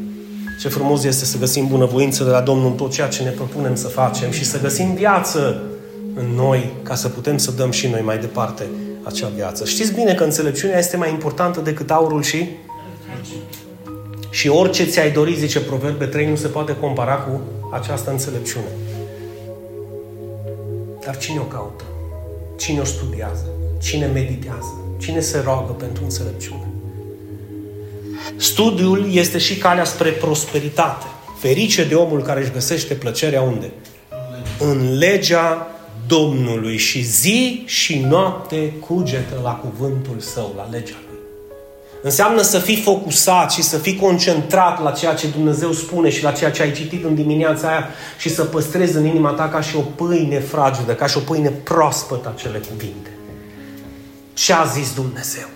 Speaker 1: Ce frumos este să găsim bunăvoință de la Domnul în tot ceea ce ne propunem să facem și să găsim viață în noi ca să putem să dăm și noi mai departe acea viață. Știți bine că înțelepciunea este mai importantă decât aurul și și orice ți-ai dori, zice Proverbe 3, nu se poate compara cu această înțelepciune. Dar cine o caută? Cine o studiază? Cine meditează? Cine se roagă pentru înțelepciune? Studiul este și calea spre prosperitate. Ferice de omul care își găsește plăcerea unde? În legea Domnului și zi și noapte cugetă la cuvântul său, la legea Înseamnă să fii focusat și să fii concentrat la ceea ce Dumnezeu spune și la ceea ce ai citit în dimineața aia și să păstrezi în inima ta ca și o pâine fragedă, ca și o pâine proaspătă acele cuvinte. Ce a zis Dumnezeu?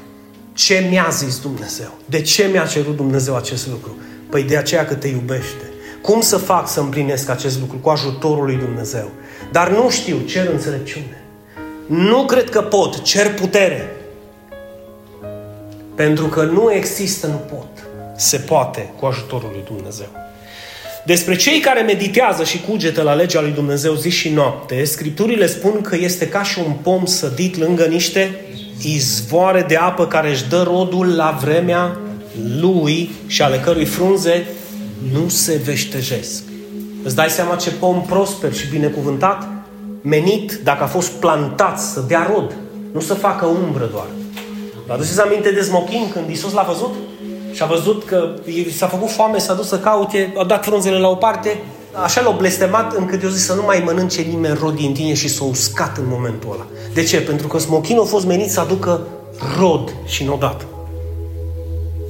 Speaker 1: Ce mi-a zis Dumnezeu? De ce mi-a cerut Dumnezeu acest lucru? Păi de aceea că te iubește. Cum să fac să împlinesc acest lucru? Cu ajutorul lui Dumnezeu. Dar nu știu, cer înțelepciune. Nu cred că pot, cer putere. Pentru că nu există, nu pot. Se poate cu ajutorul lui Dumnezeu. Despre cei care meditează și cugetă la legea lui Dumnezeu zi și noapte, Scripturile spun că este ca și un pom sădit lângă niște izvoare de apă care își dă rodul la vremea lui și ale cărui frunze nu se veștejesc. Îți dai seama ce pom prosper și binecuvântat? Menit, dacă a fost plantat, să dea rod, nu să facă umbră doar. Vă aduceți aminte de smochin când Isus l-a văzut? Și a văzut că s-a făcut foame, s-a dus să caute, a dat frunzele la o parte, așa l-a blestemat încât eu zic să nu mai mănânce nimeni rod din tine și s-a uscat în momentul ăla. De ce? Pentru că smochinul a fost menit să aducă rod și nu dat.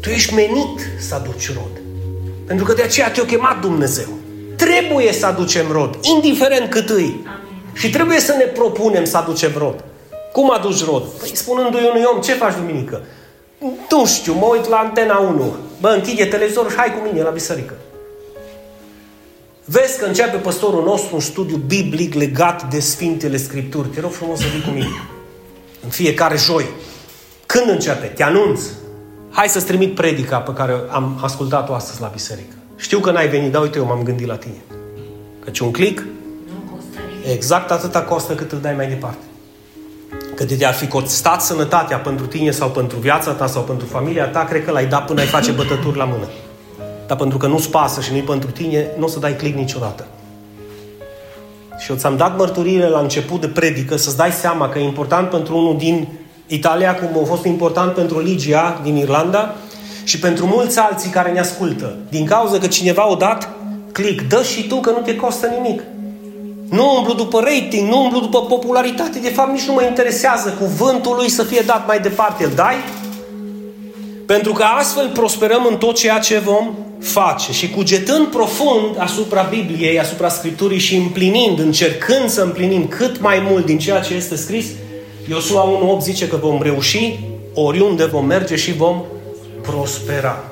Speaker 1: Tu ești menit să aduci rod. Pentru că de aceea te-a chemat Dumnezeu. Trebuie să aducem rod, indiferent cât îi. Și trebuie să ne propunem să aducem rod. Cum aduci rod? Păi spunându-i unui om, ce faci duminică? Nu știu, mă uit la antena 1. Bă, închide televizorul și hai cu mine la biserică. Vezi că începe păstorul nostru un studiu biblic legat de Sfintele Scripturi. Te rog frumos să vii cu mine. În fiecare joi. Când începe? Te anunț. Hai să-ți trimit predica pe care am ascultat-o astăzi la biserică. Știu că n-ai venit, dar uite, eu m-am gândit la tine. Căci un click, exact atâta costă cât îl dai mai departe. Că de ar fi costat sănătatea pentru tine sau pentru viața ta sau pentru familia ta, cred că l-ai dat până ai face bătături la mână. Dar pentru că nu-ți pasă și nu-i pentru tine, nu o să dai click niciodată. Și eu ți-am dat mărturile la început de predică să-ți dai seama că e important pentru unul din Italia, cum a fost important pentru Ligia din Irlanda și pentru mulți alții care ne ascultă. Din cauza că cineva o dat click, dă și tu că nu te costă nimic. Nu umblu după rating, nu umblu după popularitate, de fapt nici nu mă interesează cuvântul lui să fie dat mai departe. Îl dai? Pentru că astfel prosperăm în tot ceea ce vom face și cugetând profund asupra Bibliei, asupra Scripturii și împlinind, încercând să împlinim cât mai mult din ceea ce este scris, Iosua 1.8 zice că vom reuși oriunde vom merge și vom prospera.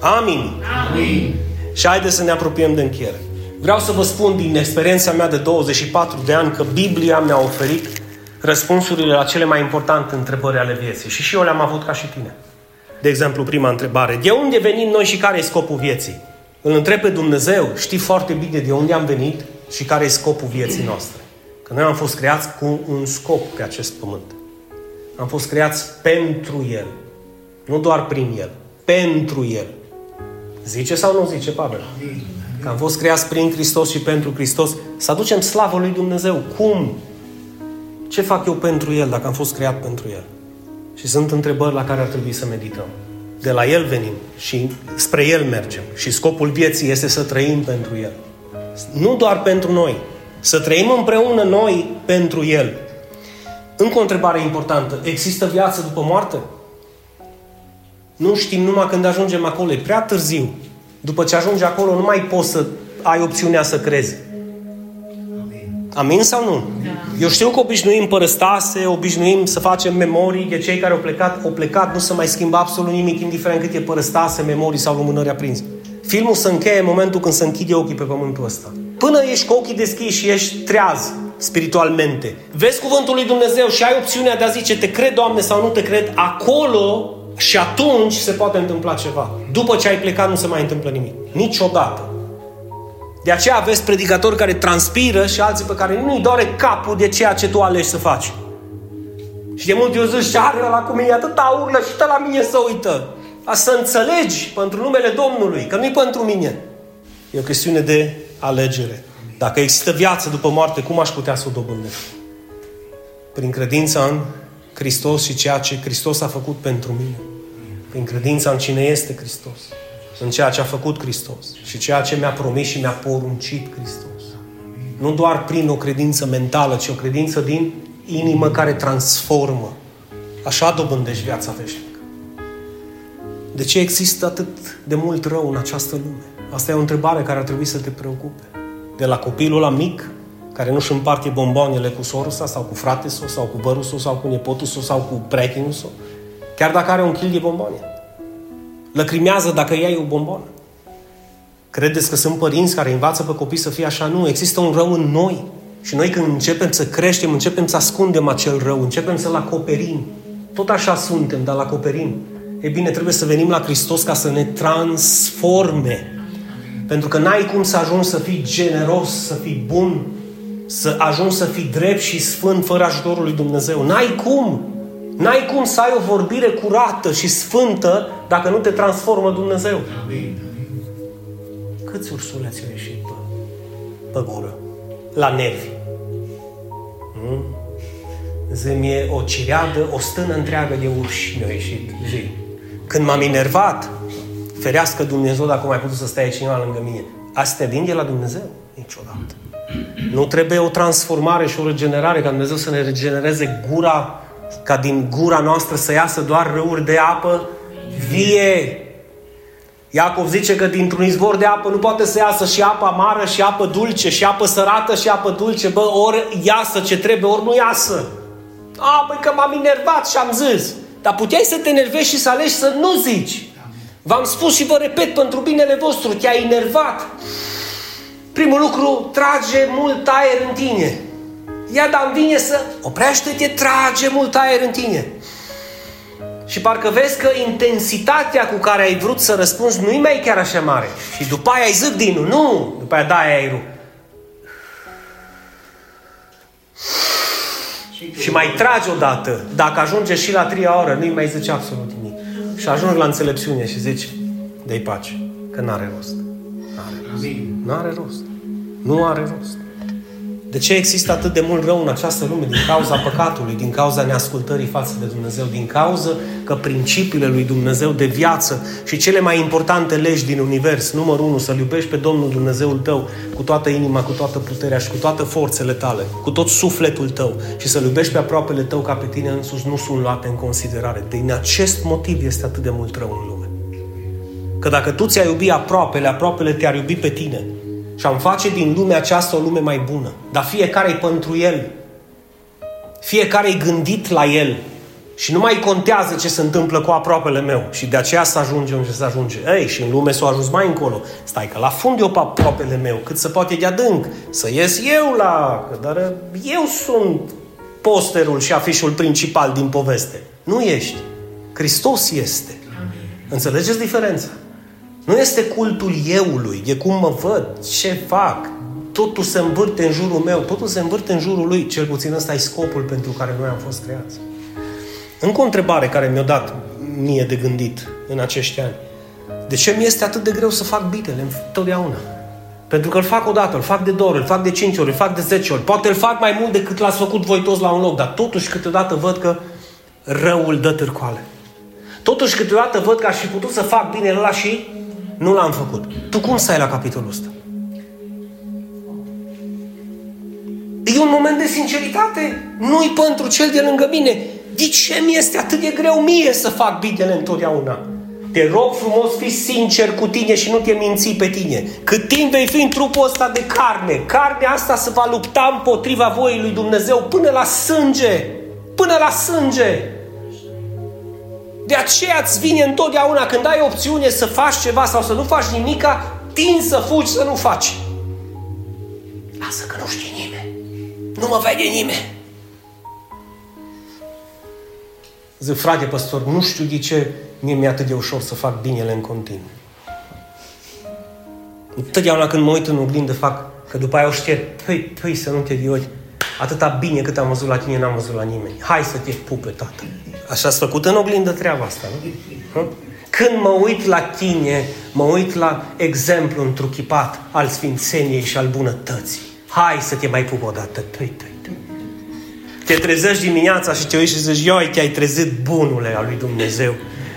Speaker 1: Amin. Amin. Și haideți să ne apropiem de încheiere. Vreau să vă spun din experiența mea de 24 de ani că Biblia mi-a oferit răspunsurile la cele mai importante întrebări ale vieții. Și și eu le-am avut ca și tine. De exemplu, prima întrebare. De unde venim noi și care e scopul vieții? Îl întreb pe Dumnezeu, știi foarte bine de unde am venit și care e scopul vieții noastre. Că noi am fost creați cu un scop pe acest pământ. Am fost creați pentru El. Nu doar prin El. Pentru El. Zice sau nu zice Pavel? Că am fost creați prin Hristos și pentru Hristos. Să aducem slavă lui Dumnezeu. Cum? Ce fac eu pentru El dacă am fost creat pentru El? Și sunt întrebări la care ar trebui să medităm. De la El venim și spre El mergem. Și scopul vieții este să trăim pentru El. Nu doar pentru noi. Să trăim împreună noi pentru El. Încă o întrebare importantă. Există viață după moarte? Nu știm numai când ajungem acolo. E prea târziu. După ce ajungi acolo, nu mai poți să ai opțiunea să crezi. Amin sau nu? Da. Eu știu că obișnuim părăstase, obișnuim să facem memorii de cei care au plecat, au plecat, nu se mai schimbă absolut nimic, indiferent cât e părăstase, memorii sau lumânări aprinse. Filmul se încheie în momentul când se închide ochii pe pământul ăsta. Până ești cu ochii deschiși și ești treaz spiritualmente, vezi cuvântul lui Dumnezeu și ai opțiunea de a zice te cred, Doamne, sau nu te cred, acolo și atunci se poate întâmpla ceva. După ce ai plecat nu se mai întâmplă nimic. Niciodată. De aceea aveți predicatori care transpiră și alții pe care nu-i doare capul de ceea ce tu alegi să faci. Și de multe ori zici, are la cum e atâta urlă și la mine să uită. A să înțelegi pentru numele Domnului, că nu-i pentru mine. E o chestiune de alegere. Dacă există viață după moarte, cum aș putea să o dobândesc? Prin credința în Hristos și ceea ce Hristos a făcut pentru mine. Prin credința în cine este Hristos în ceea ce a făcut Hristos și ceea ce mi-a promis și mi-a poruncit Hristos. Nu doar prin o credință mentală, ci o credință din inimă care transformă. Așa dobândești viața veșnică. De ce există atât de mult rău în această lume? Asta e o întrebare care ar trebui să te preocupe. De la copilul la mic, care nu-și împarte bomboanele cu sorul sau cu fratele sau cu vărul sau cu nepotul sau cu prietenul său, chiar dacă are un kil de bomboane. Lăcrimează dacă iai o bombonă. Credeți că sunt părinți care învață pe copii să fie așa? Nu, există un rău în noi. Și noi când începem să creștem, începem să ascundem acel rău, începem să-l acoperim. Tot așa suntem, dar-l acoperim. E bine, trebuie să venim la Hristos ca să ne transforme. Pentru că n-ai cum să ajungi să fii generos, să fii bun, să ajungi să fii drept și sfânt fără ajutorul lui Dumnezeu. N-ai cum! N-ai cum să ai o vorbire curată și sfântă dacă nu te transformă Dumnezeu. Câți ursuleți au ieșit pe, pe gură? La nervi. Hmm? Zi o cireadă, o stână întreagă de urși mi-a ieșit. Zi. Când m-am enervat, ferească Dumnezeu dacă mai putut să stai cineva lângă mine. Asta vin de la Dumnezeu? Niciodată. Nu trebuie o transformare și o regenerare ca Dumnezeu să ne regenereze gura ca din gura noastră să iasă doar râuri de apă vie. Iacov zice că dintr-un izvor de apă nu poate să iasă și apă amară, și apă dulce, și apă sărată, și apă dulce. Bă, ori iasă ce trebuie, ori nu iasă. A, băi, că m-am enervat și am zis. Dar puteai să te enervezi și să alegi să nu zici. V-am spus și vă repet pentru binele vostru, te-ai enervat. Primul lucru, trage mult aer în tine. Ia, dar vine să oprește-te, trage mult aer în tine. Și parcă vezi că intensitatea cu care ai vrut să răspunzi nu-i mai chiar așa mare. Și după aia ai zic din Nu! După aia dai aerul. Și mai tragi odată. Dacă ajunge și la trei oră, nu-i mai zice absolut nimic. Și ajungi la înțelepciune și zici, dă pace, că n-are rost. N-are rost. N-are rost. Nu are rost. De ce există atât de mult rău în această lume? Din cauza păcatului, din cauza neascultării față de Dumnezeu, din cauza că principiile lui Dumnezeu de viață și cele mai importante legi din univers, numărul unu, să-L iubești pe Domnul Dumnezeul tău cu toată inima, cu toată puterea și cu toate forțele tale, cu tot sufletul tău și să-L iubești pe aproapele tău ca pe tine însuși, nu sunt luate în considerare. Din acest motiv este atât de mult rău în lume. Că dacă tu ți-ai iubi aproapele, aproapele te-ar iubi pe tine. Și am face din lumea aceasta o lume mai bună. Dar fiecare e pentru el. Fiecare e gândit la el. Și nu mai contează ce se întâmplă cu aproapele meu. Și de aceea să ajungem unde să ajunge. Ei, și în lume s-a ajuns mai încolo. Stai că la fund eu pe aproapele meu, cât se poate de adânc. Să ies eu la... Dar eu sunt posterul și afișul principal din poveste. Nu ești. Hristos este. Înțelegeți diferența? Nu este cultul euului, e cum mă văd, ce fac, totul se învârte în jurul meu, totul se învârte în jurul lui, cel puțin ăsta e scopul pentru care noi am fost creați. Încă o întrebare care mi-a dat mie de gândit în acești ani. De ce mi este atât de greu să fac bitele întotdeauna? Pentru că îl fac o dată, îl fac de două ori, îl fac de cinci ori, îl fac de zece ori. Poate îl fac mai mult decât l-ați făcut voi toți la un loc, dar totuși câteodată văd că răul dă târcoale. Totuși câteodată văd că aș fi putut să fac binele ăla și nu l-am făcut. Tu cum stai la capitolul ăsta? E un moment de sinceritate. Nu-i pentru cel de lângă mine. De ce mi este atât de greu mie să fac binele întotdeauna? Te rog frumos, fi sincer cu tine și nu te minți pe tine. Cât timp vei fi în trupul ăsta de carne, carnea asta se va lupta împotriva voii lui Dumnezeu până la sânge. Până la sânge. De aceea îți vine întotdeauna când ai opțiune să faci ceva sau să nu faci nimica, tin să fugi să nu faci. Lasă că nu știe nimeni. Nu mă vede nimeni. Zic, frate păstor, nu știu de ce mie mi-e atât de ușor să fac binele în continuu. Întotdeauna când mă uit în oglindă fac că după aia o șterg, păi, păi să nu te diodi. Atâta bine cât am văzut la tine, n-am văzut la nimeni. Hai să te pupe, tată. Așa s-a făcut în oglindă treaba asta, nu? Când mă uit la tine, mă uit la exemplu întruchipat al sfințeniei și al bunătății. Hai să te mai pup o dată. Tăi, tăi, tăi. Te trezești dimineața și te uiți și zici, ioi, te-ai trezit bunule al lui Dumnezeu.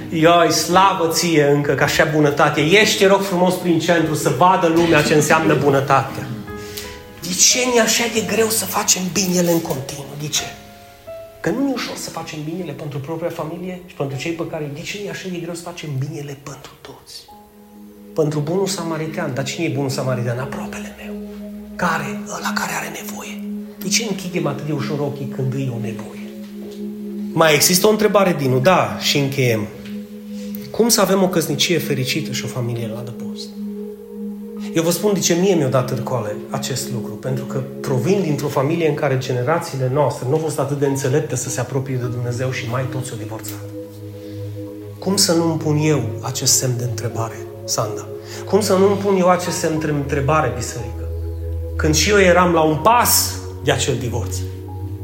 Speaker 1: Ioi, slavă ție încă ca așa bunătate. Ești, te rog frumos, prin centru să vadă lumea ce înseamnă bunătatea. De ce ne așa de greu să facem binele în continuu? De ce? Că nu e ușor să facem binele pentru propria familie și pentru cei pe care de ce e așa de greu să facem binele pentru toți? Pentru bunul samaritan. Dar cine e bunul samaritan? Aproapele meu. Care? Ăla care are nevoie. De ce închidem atât de ușor ochii când e o nevoie? Mai există o întrebare, Dinu? Da, și încheiem. Cum să avem o căsnicie fericită și o familie la adăpost? Eu vă spun de ce mie mi-a dat târcoale acest lucru. Pentru că provin dintr-o familie în care generațiile noastre nu au fost atât de înțelepte să se apropie de Dumnezeu și mai toți o divorțat. Cum să nu îmi pun eu acest semn de întrebare, Sanda? Cum să nu îmi pun eu acest semn de întrebare, biserică? Când și eu eram la un pas de acel divorț.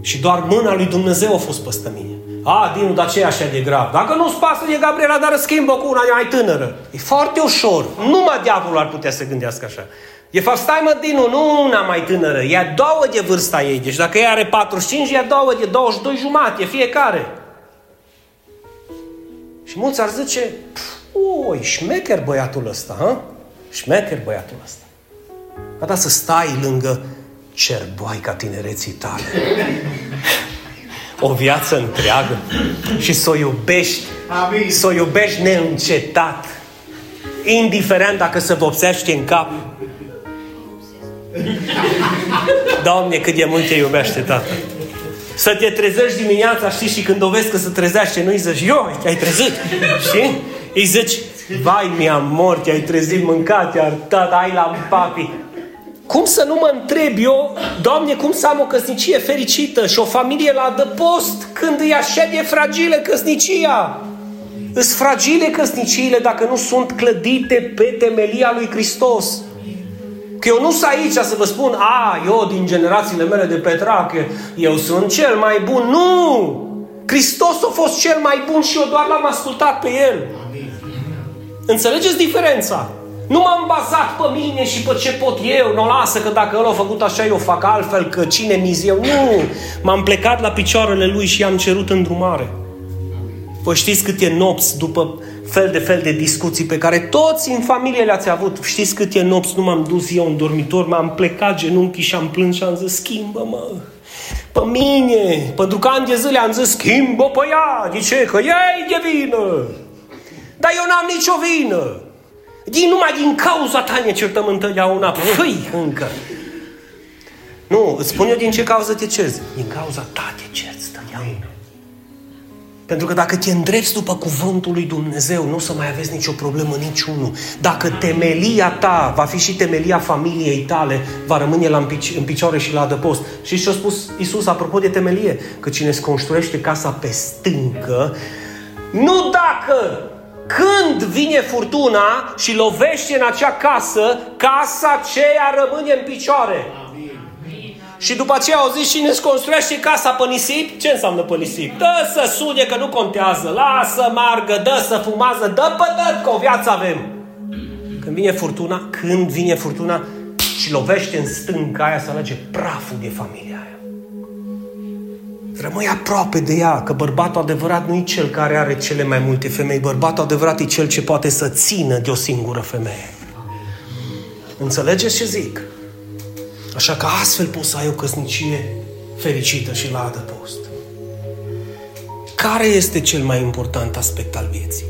Speaker 1: Și doar mâna lui Dumnezeu a fost peste mine. A, Dinu, dar ce e așa de grav? Dacă nu-ți pasă de Gabriela, dar schimbă cu una mai tânără. E foarte ușor. Numai diavolul ar putea să gândească așa. De fapt, stai mă, Dinu, nu una mai tânără. Ea două de vârsta ei. Deci dacă ea are 45, ea două de 22 jumate, fiecare. Și mulți ar zice, oi, șmecher băiatul ăsta, ha? Șmecher băiatul ăsta. A da să stai lângă cerboaica tinereții tale o viață întreagă și să o iubești Amin. Să o iubești neîncetat. Indiferent dacă se vopsește în cap. Doamne, cât de mult te iubește, Tată. Să te trezești dimineața, știi, și când o vezi că se trezește, nu-i zici, eu, te-ai trezit, știi? Îi zici, vai, mi-a mort, te-ai trezit, mâncat, iar tata, ai la papi. Cum să nu mă întreb eu, Doamne, cum să am o căsnicie fericită și o familie la adăpost când e așa de fragilă căsnicia? Îs fragile căsniciile dacă nu sunt clădite pe temelia lui Hristos. Că eu nu sunt aici să vă spun, a, eu din generațiile mele de Petrache, eu sunt cel mai bun. Nu! Hristos a fost cel mai bun și eu doar l-am ascultat pe El. Amin. Înțelegeți diferența? Nu m-am bazat pe mine și pe ce pot eu. Nu lasă că dacă el a făcut așa, eu fac altfel, că cine mi eu. Nu! M-am plecat la picioarele lui și i-am cerut îndrumare. Păi știți câte nopți după fel de fel de discuții pe care toți în familie le-ați avut. Știți câte nopți nu m-am dus eu în dormitor, m-am plecat genunchii și am plâns și am zis, schimbă-mă, pe mine, pentru că ani de zile am zis, schimbă pe ea, de ce? Că ea e de vină. Dar eu n-am nicio vină. Din numai din cauza ta ne certăm întotdeauna. Păi, încă. Nu, îți spun eu din ce cauză te cerți. Din cauza ta te cerți totdeauna. Pentru că dacă te îndrepți după cuvântul lui Dumnezeu, nu o să mai aveți nicio problemă niciunul. Dacă temelia ta va fi și temelia familiei tale, va rămâne la în picioare și la adăpost. Și ce a spus Isus apropo de temelie? Că cine îți construiește casa pe stâncă, nu dacă când vine furtuna și lovește în acea casă, casa aceea rămâne în picioare. Și după aceea au zis și ne construiește casa pe nisip. Ce înseamnă pe nisip? Dă să sune că nu contează. Lasă margă, dă să fumază, dă pe dă că o viață avem. Când vine furtuna, când vine furtuna și lovește în stânca aia să alege praful de familia aia. Rămâi aproape de ea, că bărbatul adevărat nu e cel care are cele mai multe femei. Bărbatul adevărat e cel ce poate să țină de o singură femeie. Înțelegeți ce zic? Așa că astfel poți să ai o căsnicie fericită și la adăpost. Care este cel mai important aspect al vieții?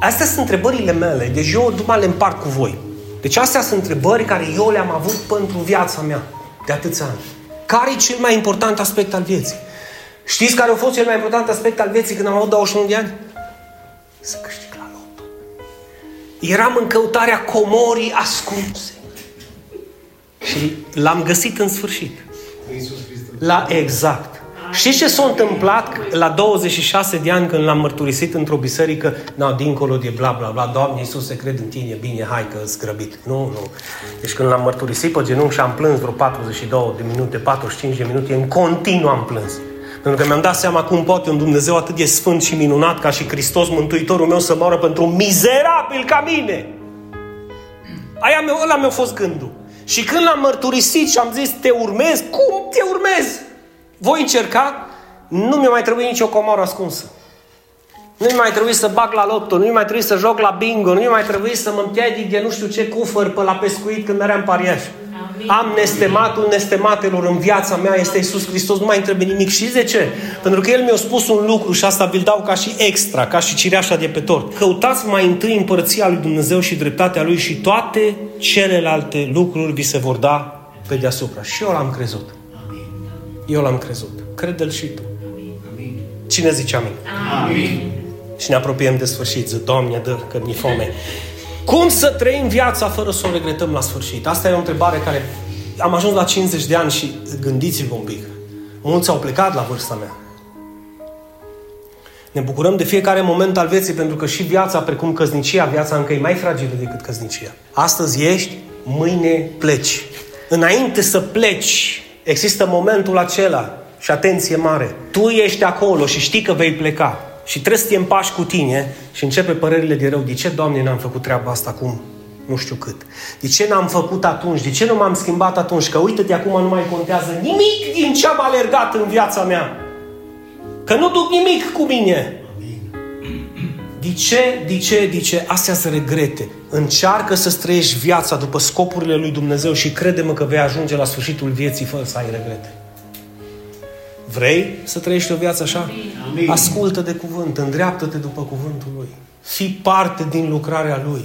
Speaker 1: Astea sunt întrebările mele, deci eu după le împart cu voi. Deci astea sunt întrebări care eu le-am avut pentru viața mea de atâția ani. Care e cel mai important aspect al vieții? Știți care a fost cel mai important aspect al vieții când am avut 21 de ani? Să câștig la loto. Eram în căutarea comorii ascunse. Și l-am găsit în sfârșit. La exact. Știți ce s-a întâmplat la 26 de ani când l-am mărturisit într-o biserică? Na, dincolo de bla bla bla, Doamne Iisuse, cred în Tine, bine, hai că îți grăbit. Nu, nu. Deci când l-am mărturisit pe genunchi și am plâns vreo 42 de minute, 45 de minute, în continuu am plâns. Pentru că mi-am dat seama cum poate un Dumnezeu atât de sfânt și minunat ca și Hristos, Mântuitorul meu, să moară pentru un mizerabil ca mine. Aia meu, ăla mi-a fost gândul. Și când l-am mărturisit și am zis, te urmez, cum te urmez? Voi încerca? Nu mi-a mai trebuit nicio comoră ascunsă. Nu mi mai trebuie să bag la loto, nu mi mai trebuie să joc la bingo, nu mi mai trebuie să mă împiedic de nu știu ce cufăr pe la pescuit când meream pariaș. Am nestematul nestematelor în viața mea, este Isus Hristos, nu mai trebuie nimic. Și de ce? Pentru că El mi-a spus un lucru și asta vi-l dau ca și extra, ca și cireașa de pe tort. Căutați mai întâi împărăția lui Dumnezeu și dreptatea Lui și toate celelalte lucruri vi se vor da pe deasupra. Și eu l-am crezut. Eu l-am crezut. Crede-l și tu. Cine zice amin? Amin. Și ne apropiem de sfârșit. Zi, Doamne, dă că mi fome. Cum să trăim viața fără să o regretăm la sfârșit? Asta e o întrebare care am ajuns la 50 de ani și gândiți-vă un pic. Mulți au plecat la vârsta mea. Ne bucurăm de fiecare moment al vieții pentru că și viața, precum căznicia, viața încă e mai fragilă decât căznicia. Astăzi ești, mâine pleci. Înainte să pleci, există momentul acela și atenție mare. Tu ești acolo și știi că vei pleca. Și trebuie să te împași cu tine și începe părerile de rău. De ce, Doamne, n-am făcut treaba asta acum nu știu cât? De ce n-am făcut atunci? De ce nu m-am schimbat atunci? Că uite-te, acum nu mai contează nimic din ce am alergat în viața mea. Că nu duc nimic cu mine. De ce, de ce, de ce? Astea să regrete. Încearcă să trăiești viața după scopurile lui Dumnezeu și crede-mă că vei ajunge la sfârșitul vieții fără să ai regrete. Vrei să trăiești o viață așa? Amin. Ascultă de cuvânt, îndreaptă-te după cuvântul Lui. Fii parte din lucrarea Lui.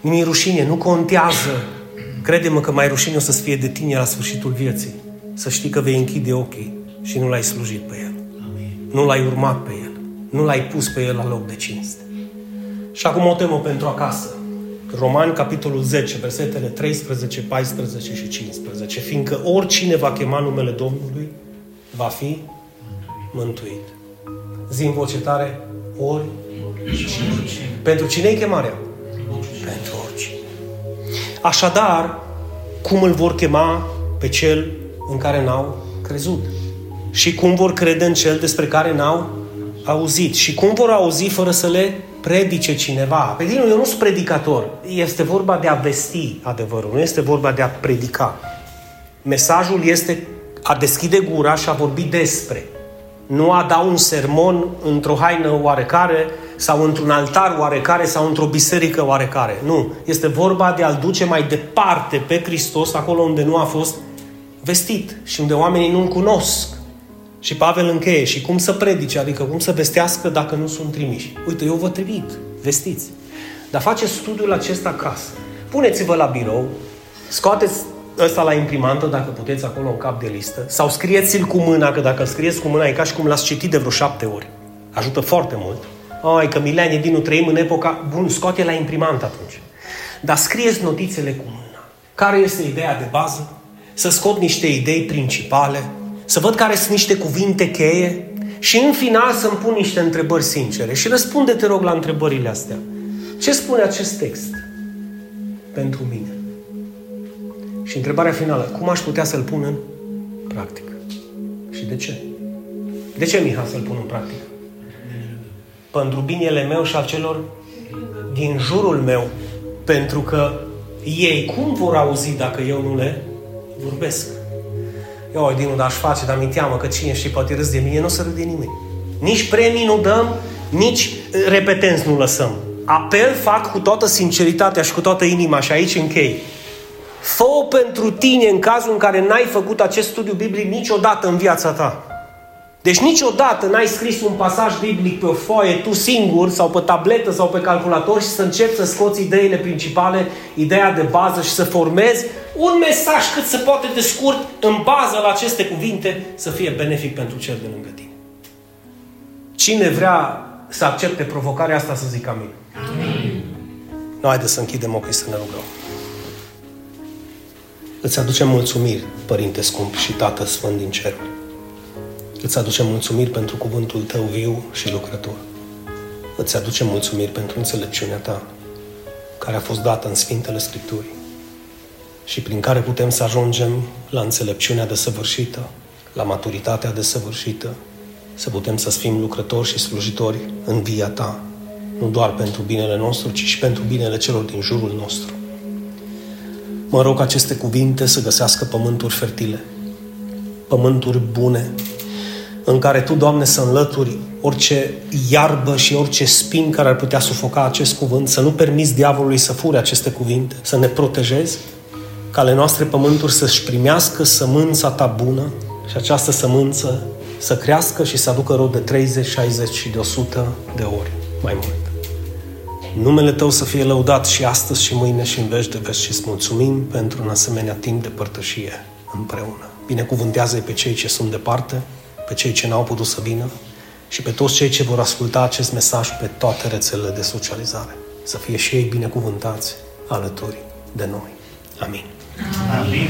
Speaker 1: Nu-i rușine, nu contează. Crede-mă că mai rușine o să fie de tine la sfârșitul vieții. Să știi că vei închide ochii și nu l-ai slujit pe El. Amin. Nu l-ai urmat pe El. Nu l-ai pus pe El la loc de cinste. Și acum o temă pentru acasă. Romani, capitolul 10, versetele 13, 14 și 15. Fiindcă oricine va chema numele Domnului, va fi mântuit. Zi în voce tare, ori Pentru cine e chemarea? Pentru oricine. Așadar, cum îl vor chema pe cel în care n-au crezut? Și cum vor crede în cel despre care n-au auzit? Și cum vor auzi fără să le predice cineva. Pe tine eu nu sunt predicator. Este vorba de a vesti adevărul, nu este vorba de a predica. Mesajul este a deschide gura și a vorbi despre. Nu a da un sermon într-o haină oarecare sau într-un altar oarecare sau într-o biserică oarecare. Nu. Este vorba de a-L duce mai departe pe Hristos acolo unde nu a fost vestit și unde oamenii nu-L cunosc. Și Pavel încheie și cum să predice, adică cum să vestească dacă nu sunt trimiși. Uite, eu vă trimit, vestiți. Dar faceți studiul acesta acasă. Puneți-vă la birou, scoateți ăsta la imprimantă, dacă puteți, acolo în cap de listă, sau scrieți-l cu mâna, că dacă scrieți cu mâna e ca și cum l-ați citit de vreo șapte ori. Ajută foarte mult. Ai, că Milene din trăim în epoca... Bun, scoate la imprimantă atunci. Dar scrieți notițele cu mâna. Care este ideea de bază? Să scot niște idei principale, să văd care sunt niște cuvinte cheie și în final să-mi pun niște întrebări sincere. Și răspunde, te rog, la întrebările astea. Ce spune acest text pentru mine? Și întrebarea finală, cum aș putea să-l pun în practică? Și de ce? De ce, Miha, să-l pun în practică? Pentru binele meu și al celor din jurul meu. Pentru că ei cum vor auzi dacă eu nu le vorbesc? Eu, Dinu, dar aș face, dar mi teamă că cine știe, poate râs de mine, nu o să râde nimeni. Nici premii nu dăm, nici uh, repetenți nu lăsăm. Apel fac cu toată sinceritatea și cu toată inima și aici închei. Fă pentru tine în cazul în care n-ai făcut acest studiu biblic niciodată în viața ta. Deci niciodată n-ai scris un pasaj biblic pe o foaie tu singur sau pe tabletă sau pe calculator și să începi să scoți ideile principale, ideea de bază și să formezi un mesaj cât se poate de scurt în bază la aceste cuvinte să fie benefic pentru cel de lângă tine. Cine vrea să accepte provocarea asta să zic amin. Amin. Nu, haideți să închidem ochii să ne rugăm. Îți aducem mulțumiri, Părinte Scump și Tată Sfânt din Cerul. Îți aducem mulțumiri pentru cuvântul tău viu și lucrător. Îți aducem mulțumiri pentru înțelepciunea ta, care a fost dată în Sfintele Scripturii și prin care putem să ajungem la înțelepciunea desăvârșită, la maturitatea desăvârșită, să putem să fim lucrători și slujitori în via ta, nu doar pentru binele nostru, ci și pentru binele celor din jurul nostru. Mă rog aceste cuvinte să găsească pământuri fertile, pământuri bune, în care Tu, Doamne, să înlături orice iarbă și orice spin care ar putea sufoca acest cuvânt, să nu permiți diavolului să fure aceste cuvinte, să ne protejezi, ca ale noastre pământuri să-și primească sămânța Ta bună și această sămânță să crească și să aducă rod de 30, 60 și de 100 de ori mai mult. Numele Tău să fie lăudat și astăzi și mâine și în veci de veci și îți mulțumim pentru un asemenea timp de părtășie împreună. Binecuvântează-i pe cei ce sunt departe, pe cei ce n-au putut să vină și pe toți cei ce vor asculta acest mesaj pe toate rețelele de socializare. Să fie și ei binecuvântați alături de noi. Amin. Amin.